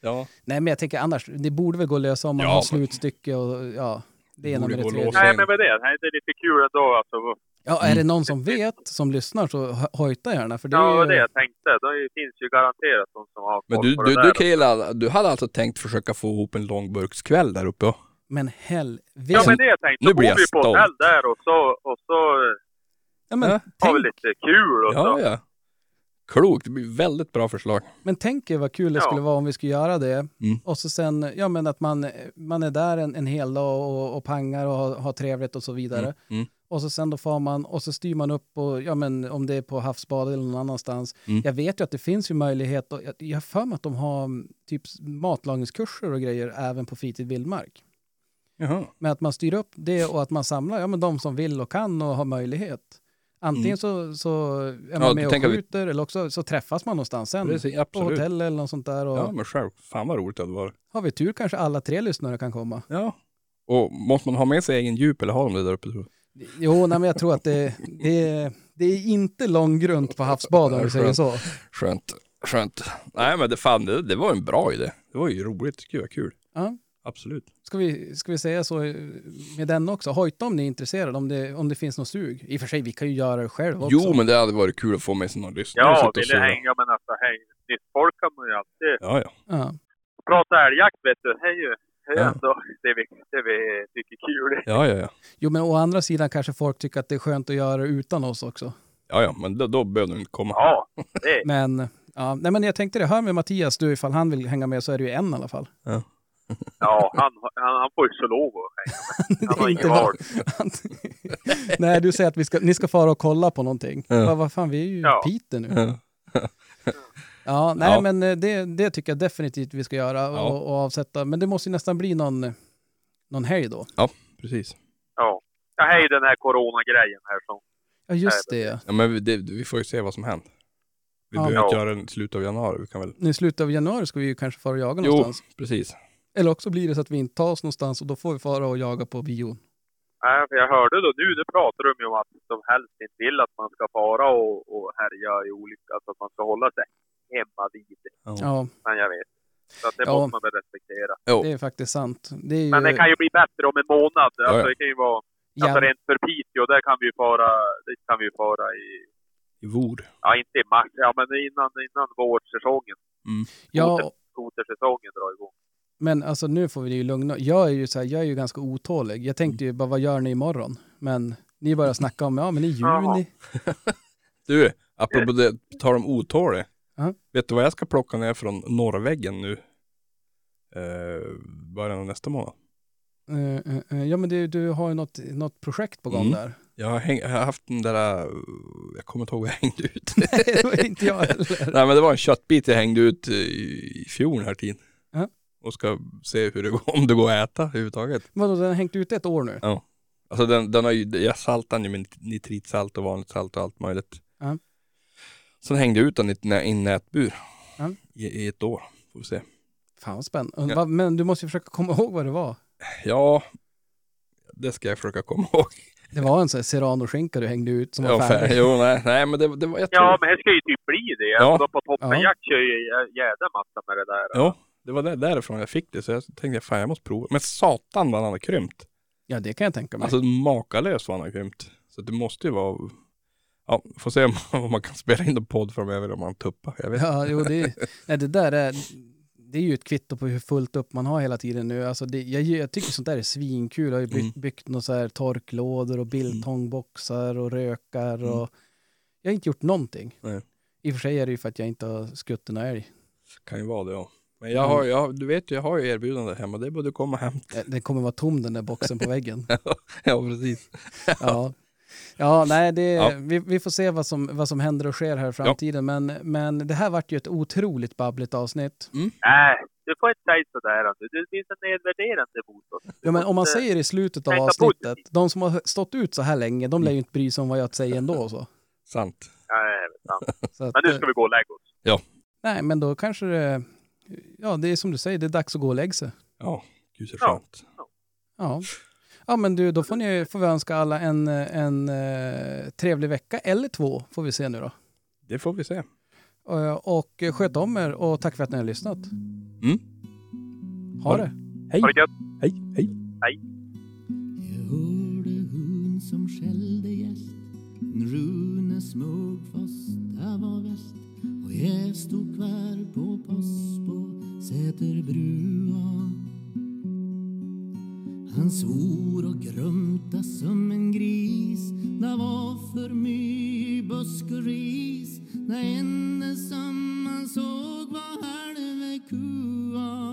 Ja, Nej, men jag tänker annars, det borde väl gå att lösa om man Ja, har slutstycke och ja, det det att tredje. låsa. Nej, men med det. Nej, det är lite kul ändå. Alltså, Ja, är det någon som vet, som lyssnar, så ho- hojta gärna. För det ja, det var är det ju, jag tänkte. Det finns ju garanterat de som har men du, på du, det du. Krilla, du hade alltså tänkt försöka få ihop en långburkskväll där uppe? Men helvete. Ja, men det jag tänkte. Nu blir bor jag vi på stolt. hotell där och så, och så Ja, men, Ja. tänk, lite kul och Ja, så. ja. Klokt, det blir väldigt bra förslag. men tänk er vad kul det Ja. skulle vara om vi skulle göra det. Mm. Och så sen, ja men att man, man är där en, en hel dag och, och pangar och har, har trevligt och så vidare. Mm. Mm. Och så sen då får man, och så styr man upp och, ja men om det är på havsbad eller någon annanstans. Mm. Jag vet ju att det finns ju möjlighet, och jag, jag har för mig att de har mm, typ matlagningskurser och grejer även på fritid vildmark. Jaha. Men att man styr upp det och att man samlar, ja men de som vill och kan och har möjlighet. Antingen så, så är Ja, man med och att vi- skjuter eller också så träffas man någonstans sen. Precis, På hotell eller något sånt där. Och Ja, men själv. Fan vad roligt det hade varit. har vi tur kanske alla tre lyssnare kan komma. Ja. Och måste man ha med sig egen djup eller har de det där uppe? tror du? Jo, nej, men jag tror att det, det, är, det är inte långgrunt på havsbad om vi säger så. Skönt. Skönt. Nej men det, fan, det, det var en bra idé. Det var ju roligt. Gud vad kul. Ja. Absolut. Ska vi, ska vi säga så med den också? Hojta om ni är intresserade, om det, om det finns något sug. I och för sig, vi kan ju göra det själv också. Jo men det hade varit kul att få med sig någon lyssnare. Ja, vill du hänga med nästa häng? Nytt folk kan man ju alltid Ja, ja. Ja. prata älgjakt vet du. Det är ju det är Ja. ändå det vi, det vi tycker är kul. Ja, ja, ja. Jo, men å andra sidan kanske folk tycker att det är skönt att göra det utan oss också. Ja, ja, men då, då behöver du inte komma. Ja, det Men, ja, nej, men jag tänkte det, hör med Mattias, du, ifall han vill hänga med så är det ju en i alla fall. Ja, han, han, han får ju så lov att hänga med. Han har inte inget val. nej, du säger att vi ska, ni ska fara och kolla på någonting. Ja. Vad vad fan, vi är ju i Ja. Piteå nu. Ja. Ja, nej Ja. men eh, det, det tycker jag definitivt vi ska göra Ja. och, och avsätta. Men det måste ju nästan bli någon, någon helg då. Precis. Ja. Ja, hej den här coronagrejen här som... Ja, just det. Ja, men vi, det, vi får ju se vad som händer. Vi Ja. behöver inte Ja. göra det i slutet av januari. Vi kan väl... I slutet av januari ska vi ju kanske fara och jaga Jo, någonstans. precis. Eller också blir det så att vi inte tar oss någonstans och då får vi fara och jaga på bion. Nej, för jag hörde då nu, nu pratar de ju om att de helst inte vill att man ska fara och, och härja i olika, alltså att man ska hålla sig hemma vid. Ja, Men jag vet. Så att det Ja. måste man väl respektera. Jo. det är faktiskt sant. Det är ju... Men det kan ju bli bättre om en månad. Alltså ja. det kan ju vara, Ja, alltså rent för Piteå, där kan vi ju fara, det kan vi ju fara i, I vår. ja inte i mars, ja men innan, innan vårsäsongen, ja, skotersäsongen drar igång. Men alltså nu får vi ju lugna. Jag är ju så här, jag är ju ganska otålig. Jag tänkte ju bara, vad gör ni imorgon? Men ni börjar snacka om, ja men i juni. Du, apropå det, tar de otålig. Ja. Vet du vad jag ska plocka ner från norrväggen nu? Eh, början av nästa månad. Eh, eh, eh, ja men du, du har ju något, något projekt på gång Mm. där. Jag har, häng, jag har haft den där, uh, jag kommer inte ihåg vad jag hängde ut. det var inte jag heller. Nej men det var en köttbit jag hängde ut i, i fjol här tiden. Ja. Och ska se hur det går, om det går att äta överhuvudtaget. Vadå, den har hängt ute ett år nu? Alltså den, den har ju, jag saltade den ju med nitritsalt och vanligt salt och allt möjligt. Ja. Sen hängde jag ut den i ett nä- i en nätbur Ja. i, i ett år. Får vi se. Fan vad spännande. Ja. Men du måste ju försöka komma ihåg vad det var. Ja, det ska jag försöka komma ihåg. Det var en sån här serrano-skinka du hängde ut som var Ja, färdig. fär- jo, nej, nej, men det, det var, jag tror, Ja, men det ska ju typ bli det. Ja. Ja. På Ja. toppenjakt kör ju en jädra massa med det där. ja, det var där, därifrån jag fick det. Så jag tänkte, fan jag måste prova. Men satan vad han har krympt. Ja, det kan jag tänka mig. Alltså makalöst vad han har krympt. Så det måste ju vara, ja, får se om, om man kan spela in en podd framöver om han tuppar. Jag vet Ja, jo, det, nej, det där är, det är ju ett kvitto på hur fullt upp man har hela tiden nu. Alltså det, jag, jag tycker sånt där är svinkul. Jag har ju byggt, Mm. byggt några så här torklådor och biltångboxar och rökar och jag har inte gjort någonting. Nej. I och för sig är det ju för att jag inte har skuttit någon älg. Kan ju vara det ja. Men jag har, jag, du vet ju, jag har ju erbjudande hemma. Det du komma hem. Det kommer vara tom den där boxen på väggen. ja, precis. Ja, ja nej, det, Ja. Vi, vi får se vad som, vad som händer och sker här i framtiden. Men, men det här vart ju ett otroligt babbligt avsnitt. Nej, du får inte säga sådär. alltså. Det finns en nedvärderande mot oss. Du Ja, men om man säger i slutet av avsnittet, de som har stått ut så här länge, de lär ju inte bry sig om vad jag säger ändå. Så. Sant. Nej, inte. Så att, Men nu ska vi gå och lägga oss. Nej, men då kanske det, ja det är som du säger, det är dags att gå och lägga sig. Ja, gud så Ja. skönt. Ja. Ja, men du, då får, ni, får vi önska alla en, en eh, trevlig vecka, eller två, får vi se nu då. Det får vi se. Eh, och sköt om er och tack för att ni har lyssnat. Mm. Ha det! Hej! Ha det gött. Hej! Hej! Jag hörde hon som skällde gäst En Rune Smugfoss, det var väst jeg sto hver på pass på Seterbrua. Han svor och grumta som en gris. Det var för mye busk och ris. Det enda som han såg var halve kua.